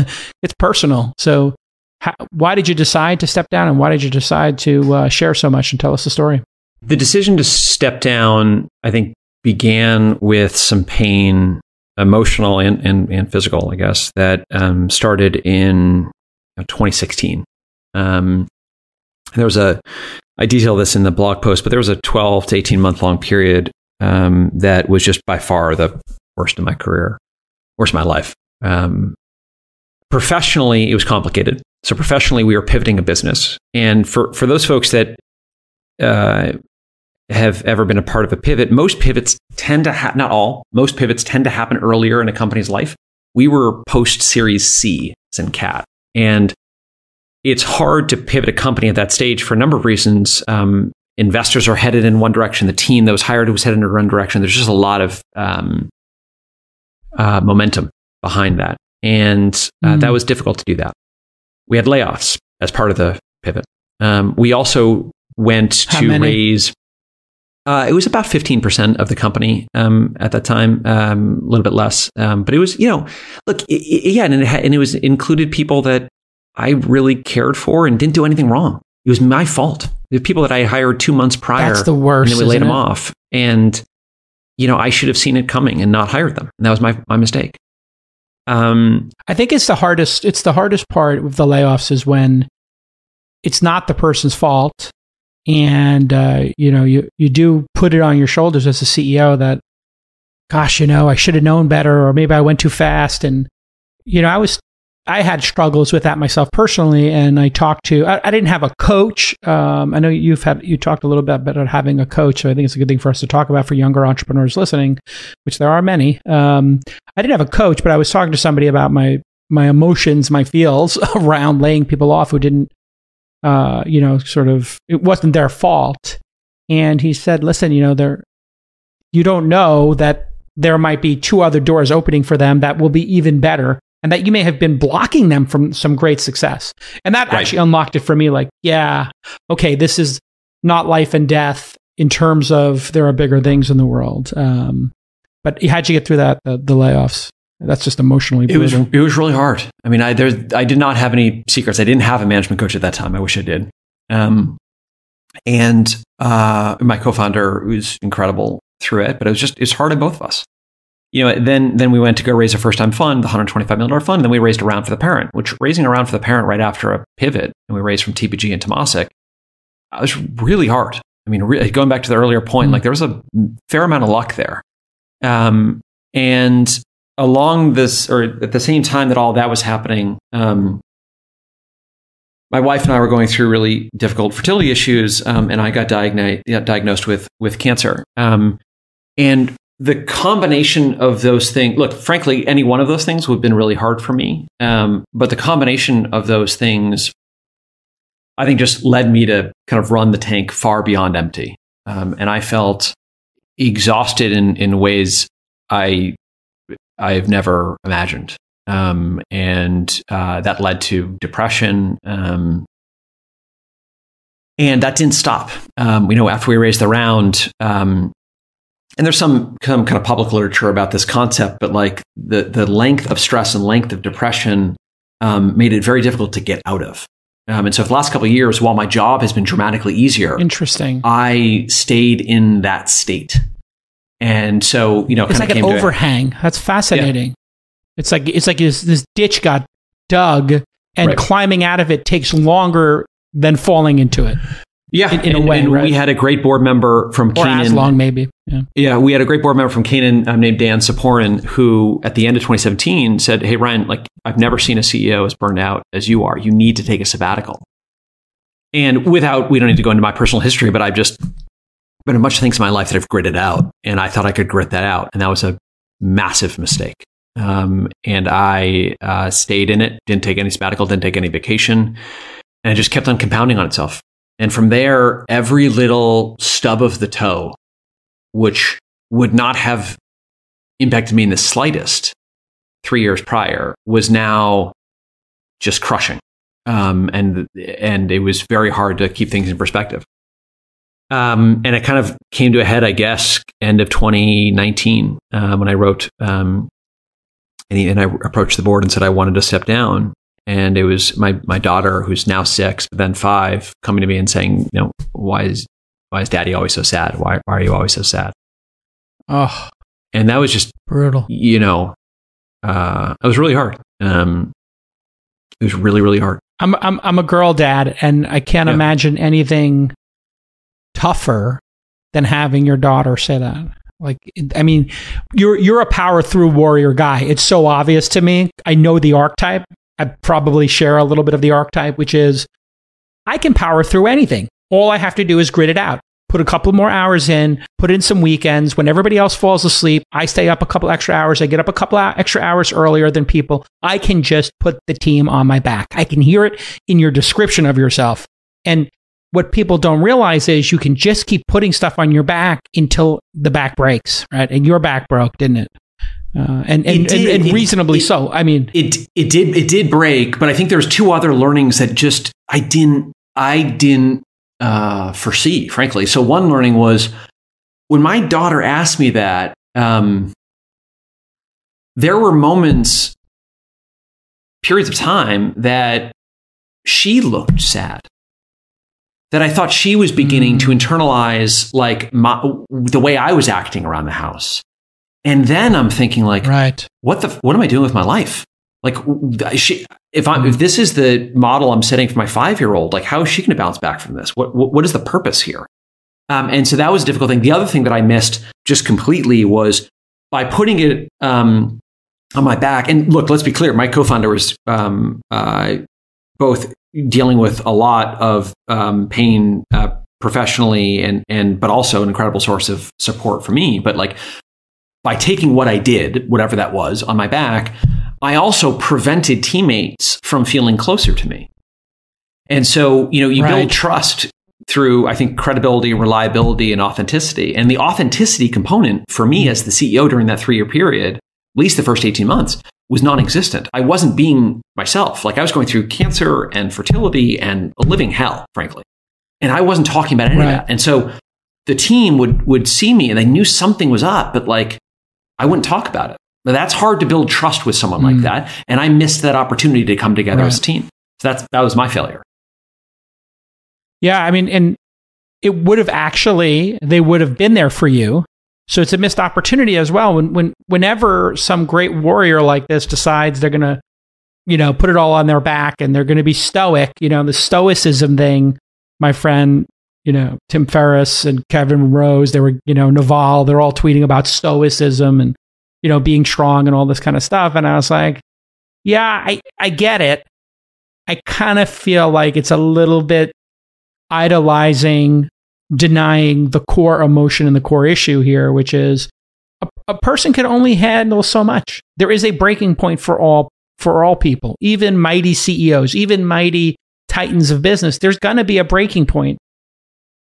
It's personal. So how, why did you decide to step down and why did you decide to uh, share so much and tell us the story? The decision to step down, I think, began with some pain, emotional and, and, and physical, I guess, that um, started in 2016. Um, there was a, I detail this in the blog post, but there was a 12 to 18 month long period um, that was just by far the worst of my career, worst of my life. Um, professionally, it was complicated. So professionally, we were pivoting a business, and for for those folks that uh, have ever been a part of a pivot, most pivots tend to ha- not all, most pivots tend to happen earlier in a company's life. We were post Series C in CAT, and it's hard to pivot a company at that stage for a number of reasons. Um, investors are headed in one direction. The team that was hired was headed in one direction. There's just a lot of um, uh, momentum behind that, and uh, mm. that was difficult to do that we had layoffs as part of the pivot. Um, we also went How to many? raise. Uh, it was about 15% of the company um, at that time, um, a little bit less. Um, but it was, you know, look, it, it, yeah, and it, had, and it was included people that I really cared for and didn't do anything wrong. It was my fault. The people that I hired two months prior. That's the worst. And then we laid them off. And, you know, I should have seen it coming and not hired them. And that was my, my mistake. Um, I think it's the hardest. It's the hardest part with the layoffs is when it's not the person's fault, and uh, you know you you do put it on your shoulders as a CEO that, gosh, you know, I should have known better, or maybe I went too fast, and you know, I was I had struggles with that myself personally, and I talked to. I, I didn't have a coach. Um, I know you've had you talked a little bit about having a coach. So I think it's a good thing for us to talk about for younger entrepreneurs listening, which there are many. Um, I didn't have a coach, but I was talking to somebody about my my emotions, my feels around laying people off who didn't, uh, you know, sort of it wasn't their fault. And he said, "Listen, you know, there, you don't know that." There might be two other doors opening for them that will be even better and that you may have been blocking them from some great success. And that right. actually unlocked it for me like, yeah, okay, this is not life and death in terms of there are bigger things in the world. Um, but how'd you get through that, the, the layoffs? That's just emotionally brutal. It was, it was really hard. I mean, I, there, I did not have any secrets. I didn't have a management coach at that time. I wish I did. Um, and uh, my co-founder was incredible through it, but it was just, it's hard on both of us you know, then then we went to go raise a first time fund, the $125 million fund. And then we raised a round for the parent, which raising a round for the parent right after a pivot, and we raised from TPG and Temasek, it was really hard. I mean, really, going back to the earlier point, mm-hmm. like there was a fair amount of luck there. Um, and along this, or at the same time that all that was happening, um, my wife and I were going through really difficult fertility issues, um, and I got diagnosed diagnosed with with cancer. Um, and the combination of those things look frankly any one of those things would have been really hard for me. Um, but the combination of those things i think just led me to kind of run the tank far beyond empty. Um, and i felt exhausted in, in ways i i've never imagined. Um, and uh, that led to depression um, and that didn't stop. Um, you know after we raised the round um, and there's some, some kind of public literature about this concept, but like the, the length of stress and length of depression um, made it very difficult to get out of. Um, and so for the last couple of years, while my job has been dramatically easier, interesting, I stayed in that state. And so, you know, it's like an overhang. That's fascinating. Yeah. It's like it's like this, this ditch got dug, and right. climbing out of it takes longer than falling into it. Yeah, in, in and, a way. And right? we had a great board member from or. As long, maybe. Yeah. yeah, we had a great board member from Canaan um, named Dan Ciporin who at the end of 2017 said, "Hey Ryan, like I've never seen a CEO as burned out as you are. You need to take a sabbatical." And without, we don't need to go into my personal history, but I've just been a bunch of things in my life that I've gritted out, and I thought I could grit that out, and that was a massive mistake. Um, and I uh, stayed in it, didn't take any sabbatical, didn't take any vacation, and it just kept on compounding on itself. And from there, every little stub of the toe, which would not have impacted me in the slightest three years prior, was now just crushing. Um, and and it was very hard to keep things in perspective. Um, and it kind of came to a head, I guess, end of 2019 uh, when I wrote um, and, he, and I approached the board and said I wanted to step down and it was my my daughter who's now six but then five coming to me and saying you know why is why is daddy always so sad why, why are you always so sad oh and that was just brutal you know uh it was really hard um it was really really hard i'm i'm, I'm a girl dad and i can't yeah. imagine anything tougher than having your daughter say that like I mean, you're you're a power through warrior guy. It's so obvious to me. I know the archetype. I probably share a little bit of the archetype, which is I can power through anything. All I have to do is grit it out. Put a couple more hours in, put in some weekends. When everybody else falls asleep, I stay up a couple extra hours. I get up a couple extra hours earlier than people. I can just put the team on my back. I can hear it in your description of yourself. And what people don't realize is you can just keep putting stuff on your back until the back breaks, right? And your back broke, didn't it? Uh, and and, did, and, and, reasonably it, so. I mean, it it did it did break, but I think there's two other learnings that just I didn't I didn't uh, foresee, frankly. So one learning was when my daughter asked me that. Um, there were moments, periods of time that she looked sad. That I thought she was beginning mm. to internalize like my, the way I was acting around the house. And then I'm thinking like, right. what the, what am I doing with my life? Like she, if I'm, if this is the model I'm setting for my five year old, like how is she going to bounce back from this? What, what, what is the purpose here? Um, and so that was a difficult thing. The other thing that I missed just completely was by putting it, um, on my back. And look, let's be clear. My co-founder was um, uh, both dealing with a lot of um, pain uh, professionally and and but also an incredible source of support for me. But like by taking what I did, whatever that was, on my back, I also prevented teammates from feeling closer to me. And so, you know, you right. build trust through, I think, credibility, reliability, and authenticity. And the authenticity component for me as the CEO during that three year period, at least the first 18 months, was non existent. I wasn't being myself. Like I was going through cancer and fertility and a living hell, frankly. And I wasn't talking about any right. of that. And so the team would, would see me and they knew something was up, but like I wouldn't talk about it. But that's hard to build trust with someone mm. like that. And I missed that opportunity to come together right. as a team. So that's, that was my failure. Yeah. I mean, and it would have actually, they would have been there for you. So it's a missed opportunity as well. When, when, whenever some great warrior like this decides they're going to, you know, put it all on their back and they're going to be stoic, you know, the stoicism thing, my friend you know, Tim Ferriss and Kevin Rose, they were, you know, Naval, they're all tweeting about stoicism and, you know, being strong and all this kind of stuff. And I was like, yeah, I, I get it. I kind of feel like it's a little bit idolizing, denying the core emotion and the core issue here, which is a, a person can only handle so much. There is a breaking point for all for all people, even mighty CEOs, even mighty titans of business. There's going to be a breaking point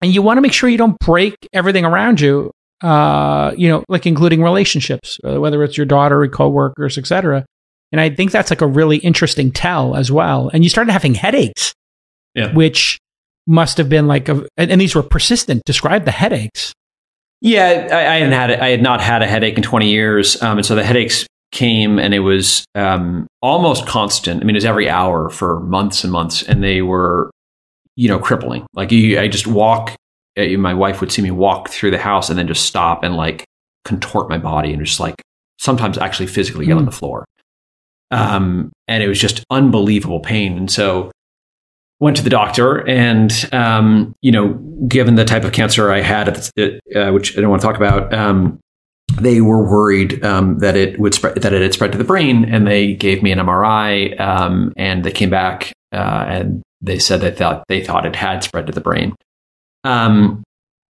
and you want to make sure you don't break everything around you uh, you know like including relationships uh, whether it's your daughter or coworkers etc and i think that's like a really interesting tell as well and you started having headaches yeah. which must have been like a, and these were persistent describe the headaches yeah i, I hadn't had i had not had a headache in 20 years um, and so the headaches came and it was um, almost constant i mean it was every hour for months and months and they were you know, crippling. Like you, I just walk. Uh, my wife would see me walk through the house and then just stop and like contort my body and just like sometimes actually physically get mm. on the floor. Um, and it was just unbelievable pain. And so went to the doctor and, um, you know, given the type of cancer I had, uh, which I don't want to talk about, um, they were worried um, that it would spread, that it had spread to the brain, and they gave me an MRI, um, and they came back uh, and they said they thought they thought it had spread to the brain. Um,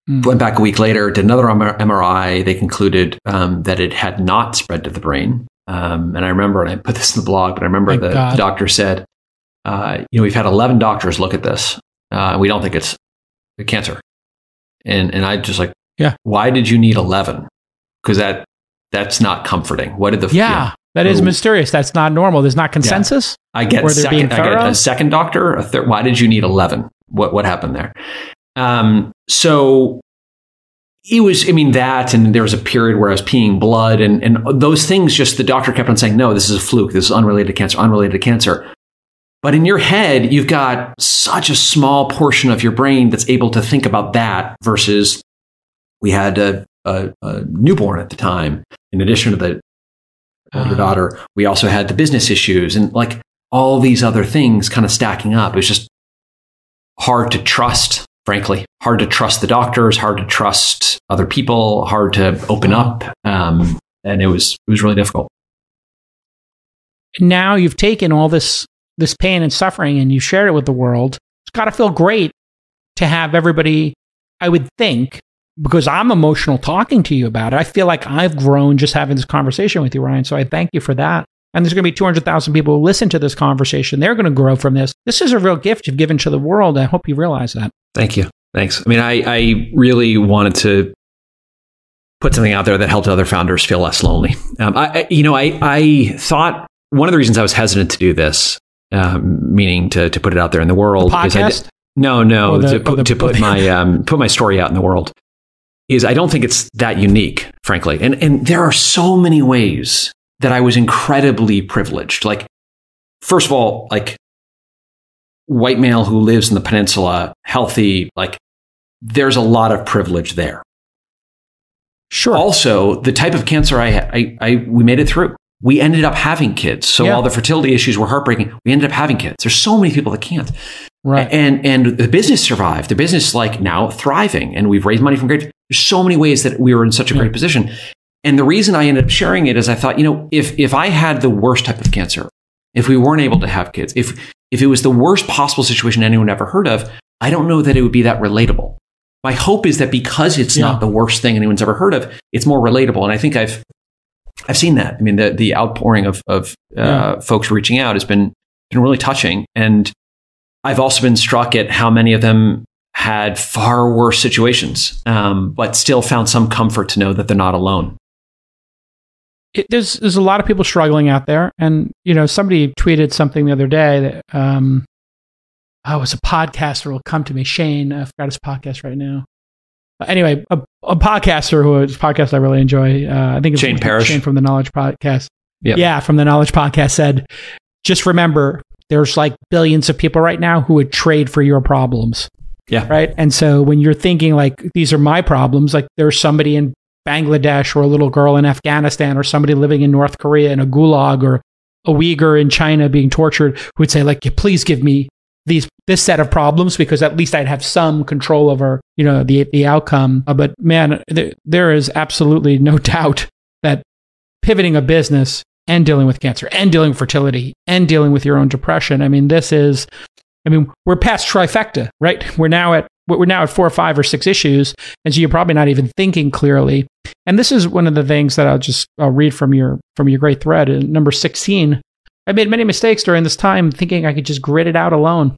mm. Went back a week later, did another MRI. They concluded um, that it had not spread to the brain. Um, and I remember, and I put this in the blog, but I remember the, the, doctor said, uh, "You know, we've had eleven doctors look at this. Uh, we don't think it's a cancer." And and I just like, yeah, why did you need eleven? Because that that's not comforting. What did the yeah? Know, that is mysterious. That's not normal. There's not consensus. Yeah. I get second. I get a second doctor. A third. Why did you need eleven? What what happened there? Um, so it was. I mean that, and there was a period where I was peeing blood, and and those things. Just the doctor kept on saying, "No, this is a fluke. This is unrelated to cancer. Unrelated to cancer." But in your head, you've got such a small portion of your brain that's able to think about that versus we had a, a, a newborn at the time, in addition to the older uh, daughter. We also had the business issues and like all these other things kind of stacking up. It was just hard to trust, frankly. Hard to trust the doctors, hard to trust other people, hard to open up. Um, and it was it was really difficult. Now you've taken all this this pain and suffering and you shared it with the world. It's got to feel great to have everybody, I would think, because I'm emotional talking to you about it. I feel like I've grown just having this conversation with you, Ryan. So I thank you for that. And there's going to be 200,000 people who listen to this conversation. They're going to grow from this. This is a real gift you've given to the world. I hope you realize that. Thank you. Thanks. I mean, I, I really wanted to put something out there that helped other founders feel less lonely. Um, I, you know, I, I thought one of the reasons I was hesitant to do this, um, meaning to, to put it out there in the world, the podcast? Did, no, no, the, to, put, the, to put my um, put my story out in the world is I don't think it's that unique, frankly. And, and there are so many ways that I was incredibly privileged. Like, first of all, like white male who lives in the peninsula, healthy, like there's a lot of privilege there. Sure. Also, the type of cancer I, I, I we made it through. We ended up having kids. So yeah. while the fertility issues were heartbreaking, we ended up having kids. There's so many people that can't. Right. And and the business survived. The business like now thriving, and we've raised money from great. There's so many ways that we were in such a great position. And the reason I ended up sharing it is I thought, you know, if if I had the worst type of cancer, if we weren't able to have kids, if if it was the worst possible situation anyone ever heard of, I don't know that it would be that relatable. My hope is that because it's yeah. not the worst thing anyone's ever heard of, it's more relatable. And I think I've I've seen that. I mean, the the outpouring of of uh, yeah. folks reaching out has been been really touching, and I've also been struck at how many of them had far worse situations, um, but still found some comfort to know that they're not alone. It, there's there's a lot of people struggling out there, and you know, somebody tweeted something the other day that um, oh, it's a podcaster will come to me. Shane, I forgot his podcast right now. Uh, anyway, a, a podcaster who is a podcast I really enjoy. Uh, I think it's Shane Parrish. Shane from the Knowledge Podcast. Yep. Yeah, from the Knowledge Podcast said, just remember, there's like billions of people right now who would trade for your problems. Yeah. Right. And so when you're thinking like these are my problems, like there's somebody in Bangladesh or a little girl in Afghanistan or somebody living in North Korea in a gulag or a Uyghur in China being tortured who would say like, please give me these this set of problems because at least I'd have some control over you know the the outcome. Uh, but man, th- there is absolutely no doubt that pivoting a business and dealing with cancer and dealing with fertility and dealing with your own depression. I mean, this is, I mean, we're past trifecta, right? We're now at we're now at four or five or six issues, and so you're probably not even thinking clearly. And this is one of the things that I'll just I'll read from your from your great thread, number sixteen. I made many mistakes during this time thinking I could just grit it out alone.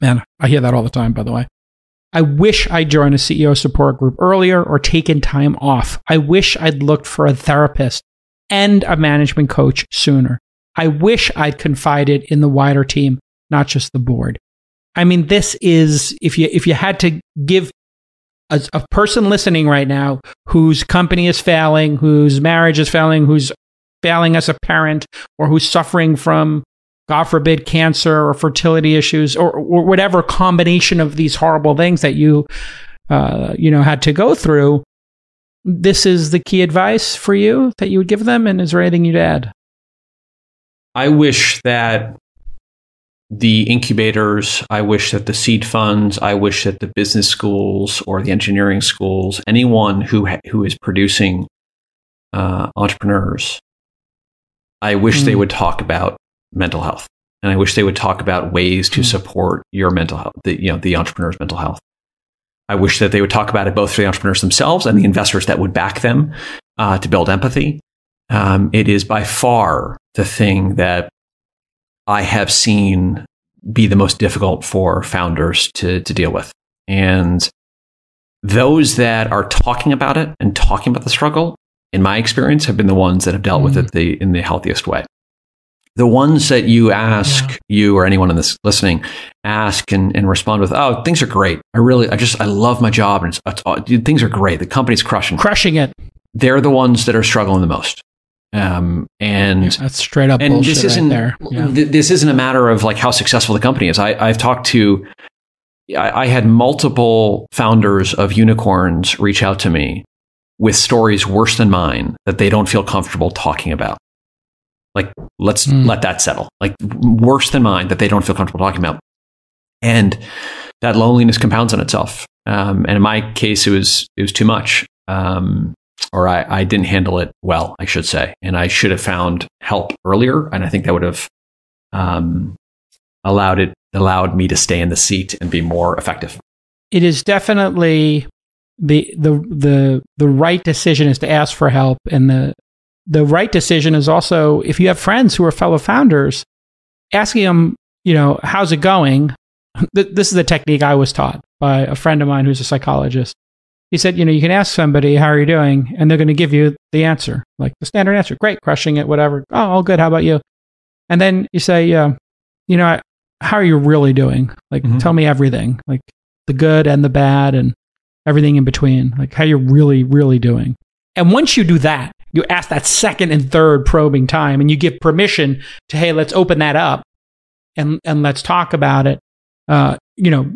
Man, I hear that all the time, by the way. I wish I'd joined a CEO support group earlier or taken time off. I wish I'd looked for a therapist and a management coach sooner. I wish I'd confided in the wider team, not just the board. I mean, this is if you if you had to give a, a, person listening right now whose company is failing, whose marriage is failing, who's failing as a parent or who's suffering from, God forbid, cancer or fertility issues or, or whatever combination of these horrible things that you, uh, you know, had to go through. This is the key advice for you that you would give them. And is there anything you'd add? I wish that the incubators, I wish that the seed funds, I wish that the business schools or the engineering schools, anyone who ha- who is producing uh, entrepreneurs I wish mm. they hmm. would talk about mental health. And I wish they would talk about ways to mm. support your mental health, the, you know, the entrepreneur's mental health. I wish that they would talk about it both for the entrepreneurs themselves and the investors that would back them uh, to build empathy. Um, it is by far the thing that I have seen be the most difficult for founders to, to deal with. And those that are talking about it and talking about the struggle in my experience, have been the ones that have dealt mm. with it the, in the healthiest way. The ones that you ask, yeah. you or anyone in this listening, ask and, and respond with, "Oh, things are great. I really, I just, I love my job, and it's, it's, things are great. The company's crushing, crushing it." They're the ones that are struggling the most. Um, and that's straight up. And this isn't right yeah. th- this isn't a matter of like how successful the company is. I, I've talked to, I, I had multiple founders of unicorns reach out to me with stories worse than mine that they don't feel comfortable talking about. Like, let's mm. let that settle. Like, worse than mine that they don't feel comfortable talking about. And that loneliness compounds on itself. Um, and in my case, it was it was too much, um, or I, I didn't handle it well, I should say, and I should have found help earlier. And I think that would have um, allowed it allowed me to stay in the seat and be more effective. It is definitely the the the the right decision is to ask for help and the the right decision is also if you have friends who are fellow founders asking them you know how's it going this is a technique i was taught by a friend of mine who's a psychologist he said you know you can ask somebody how are you doing and they're going to give you the answer like the standard answer great crushing it whatever oh all good how about you and then you say yeah you know how are you really doing like mm-hmm. tell me everything like the good and the bad and everything in between, like how you're really, really doing. And once you do that, you ask that second and third probing time and you give permission to, hey, let's open that up and, and let's talk about it, uh, you know,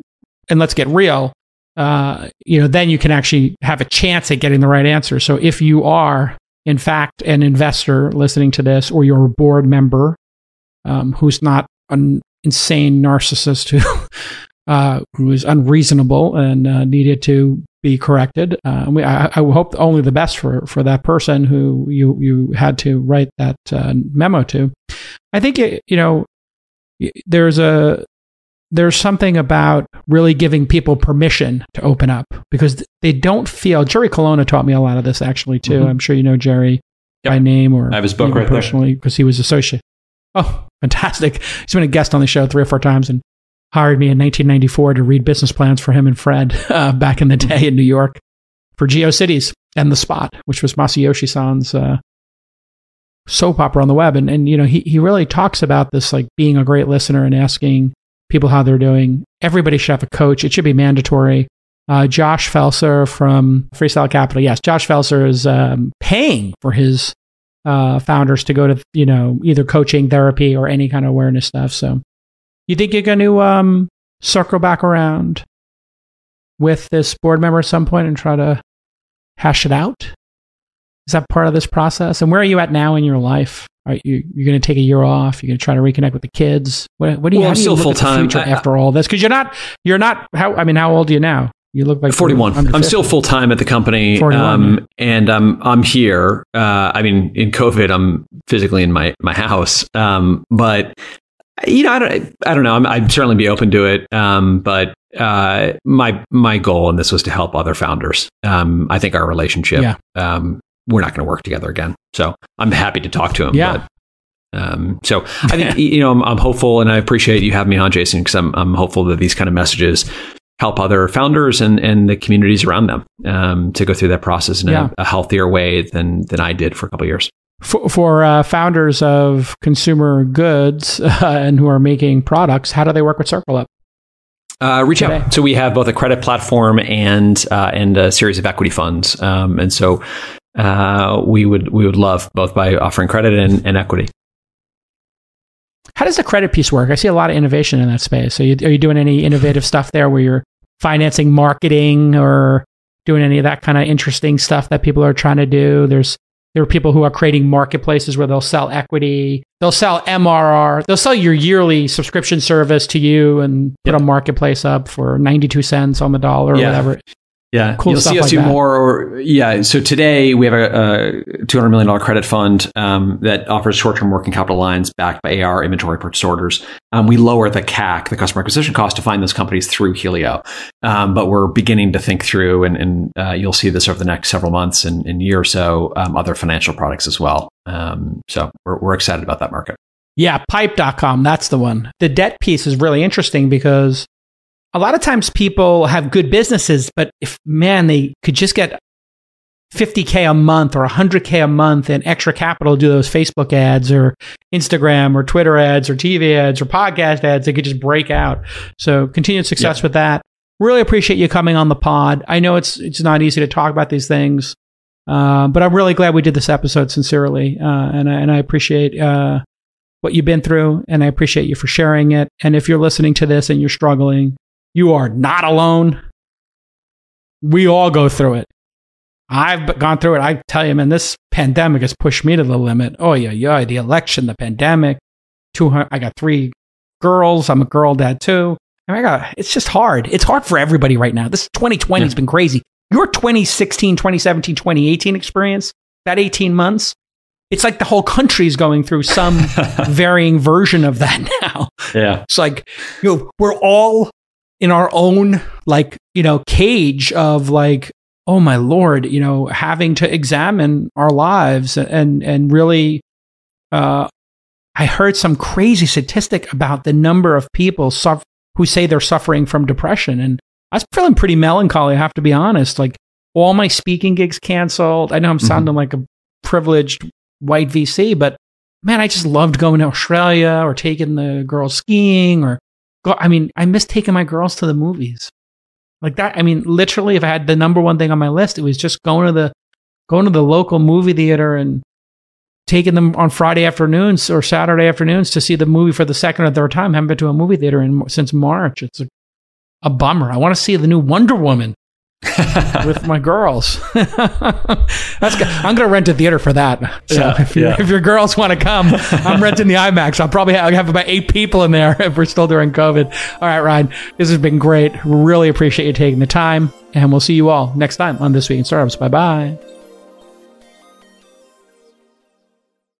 and let's get real. Uh, you know, then you can actually have a chance at getting the right answer. So if you are, in fact, an investor listening to this, or you're a board member um, who's not an insane narcissist who uh, who was unreasonable and uh, needed to be corrected. Uh, I, I, hope only the best for, for that person who you, you had to write that uh, memo to. I think, it, you know, there's a, there's something about really giving people permission to open up because they don't feel. Jerry Colonna taught me a lot of this actually too. Mm-hmm. I'm sure you know Jerry yep. by name or I have his book right personally because he was associate. Oh, fantastic! He's been a guest on the show three or four times and hired me in 1994 to read business plans for him and Fred uh, back in the mm-hmm. day in New York for GeoCities and The Spot, which was Masayoshi Son's uh, soap opera on the web. And, and, you know, he, he really talks about this, like being a great listener and asking people how they're doing. Everybody should have a coach. It should be mandatory. Uh, Josh Felser from Freestyle Capital. Yes, Josh Felser is um, paying for his uh, founders to go to, you know, either coaching, therapy, or any kind of awareness stuff. So you think you're going to um, circle back around with this board member at some point and try to hash it out? Is that part of this process? And where are you at now in your life? Are you you're going to take a year off? You're going to try to reconnect with the kids. What, what do you? Well, I'm still full time after all this because you're not you're not how I mean how old are you now? You look like 41. I'm still full time at the company, um, and I'm I'm here. Uh, I mean, in COVID, I'm physically in my my house, um, but you know, I don't, I don't know. i would certainly be open to it. Um, but uh, my my goal in this was to help other founders. Um, I think our relationship, yeah. We're not going to work together again. So I'm happy to talk to him. Yeah. But, um, so I think you know I'm, I'm, hopeful, and I appreciate you having me on, Jason, because I'm I'm hopeful that these kind of messages help other founders and and the communities around them um, to go through that process in yeah. a, a, healthier way than than I did for a couple years for, for uh, founders of consumer goods uh, and who are making products, how do they work with CircleUp? Uh, reach today? out. So we have both a credit platform and uh, and a series of equity funds, um, and so uh, we would we would love both by offering credit and, and, equity. How does the credit piece work? I see a lot of innovation in that space. Are you, are you doing any innovative stuff there where you're financing marketing or doing any of that kind of interesting stuff that people are trying to do? There's there are people who are creating marketplaces where they'll sell equity. They'll sell MRR. They'll sell your yearly subscription service to you and put yep. a marketplace up for 92 cents on the dollar or yeah. whatever. Yeah, cool you'll see us like do that. more. Yeah, so today we have a, a two hundred million dollar credit fund um, that offers short term working capital lines backed by AR inventory purchase orders. Um, we lower the CAC, the customer acquisition cost, to find those companies through Helio, um, but we're beginning to think through, and, and uh, you'll see this over the next several months and, and year or so, um, other financial products as well. Um, so we're, we're excited about that market. Yeah, pipe.com, that's the one. The debt piece is really interesting because a lot of times people have good businesses, but if man, they could just get 50k a month or 100k a month in extra capital to do those Facebook ads or Instagram or Twitter ads or TV ads or podcast ads, they could just break out. So continued success yeah. with that. Really appreciate you coming on the pod. I know it's it's not easy to talk about these things, uh, but I'm really glad we did this episode sincerely, uh, and I, and I appreciate uh, what you've been through, and I appreciate you for sharing it. And if you're listening to this and you're struggling, you are not alone. We all go through it. I've gone through it. I tell you, man, this pandemic has pushed me to the limit. Oh, yeah, yeah. The election, the pandemic. 200, I got three girls. I'm a girl dad too. Mean, I got, it's just hard. It's hard for everybody right now. This 2020 yeah. has been crazy. Your 2016, 2017, 2018 experience, that 18 months, it's like the whole country is going through some varying version of that now. Yeah. It's like, you know, we're all in our own like you know cage of like oh my lord you know having to examine our lives and and really uh i heard some crazy statistic about the number of people suffer, who say they're suffering from depression and i was feeling pretty melancholy i have to be honest like all my speaking gigs canceled i know i'm mm-hmm. sounding mm-hmm. like a privileged white vc but man i just loved going to australia or taking the girls skiing or I mean, I miss taking my girls to the movies. Like that. I mean, literally, if I had the number one thing on my list, it was just going to the going to the local movie theater and taking them on Friday afternoons or Saturday afternoons to see the movie for the second or third time. I haven't been to a movie theater in, since March. It's a, a bummer. I want to see the new Wonder Woman. with my girls. That's good. I'm going to rent a theater for that. So Yeah, if, yeah. if your girls want to come, I'm renting the IMAX. I'll probably have, have about eight people in there if we're still during COVID. All right, Ryan, this has been great. Really appreciate you taking the time, and we'll see you all next time on This Week in Startups. Bye bye.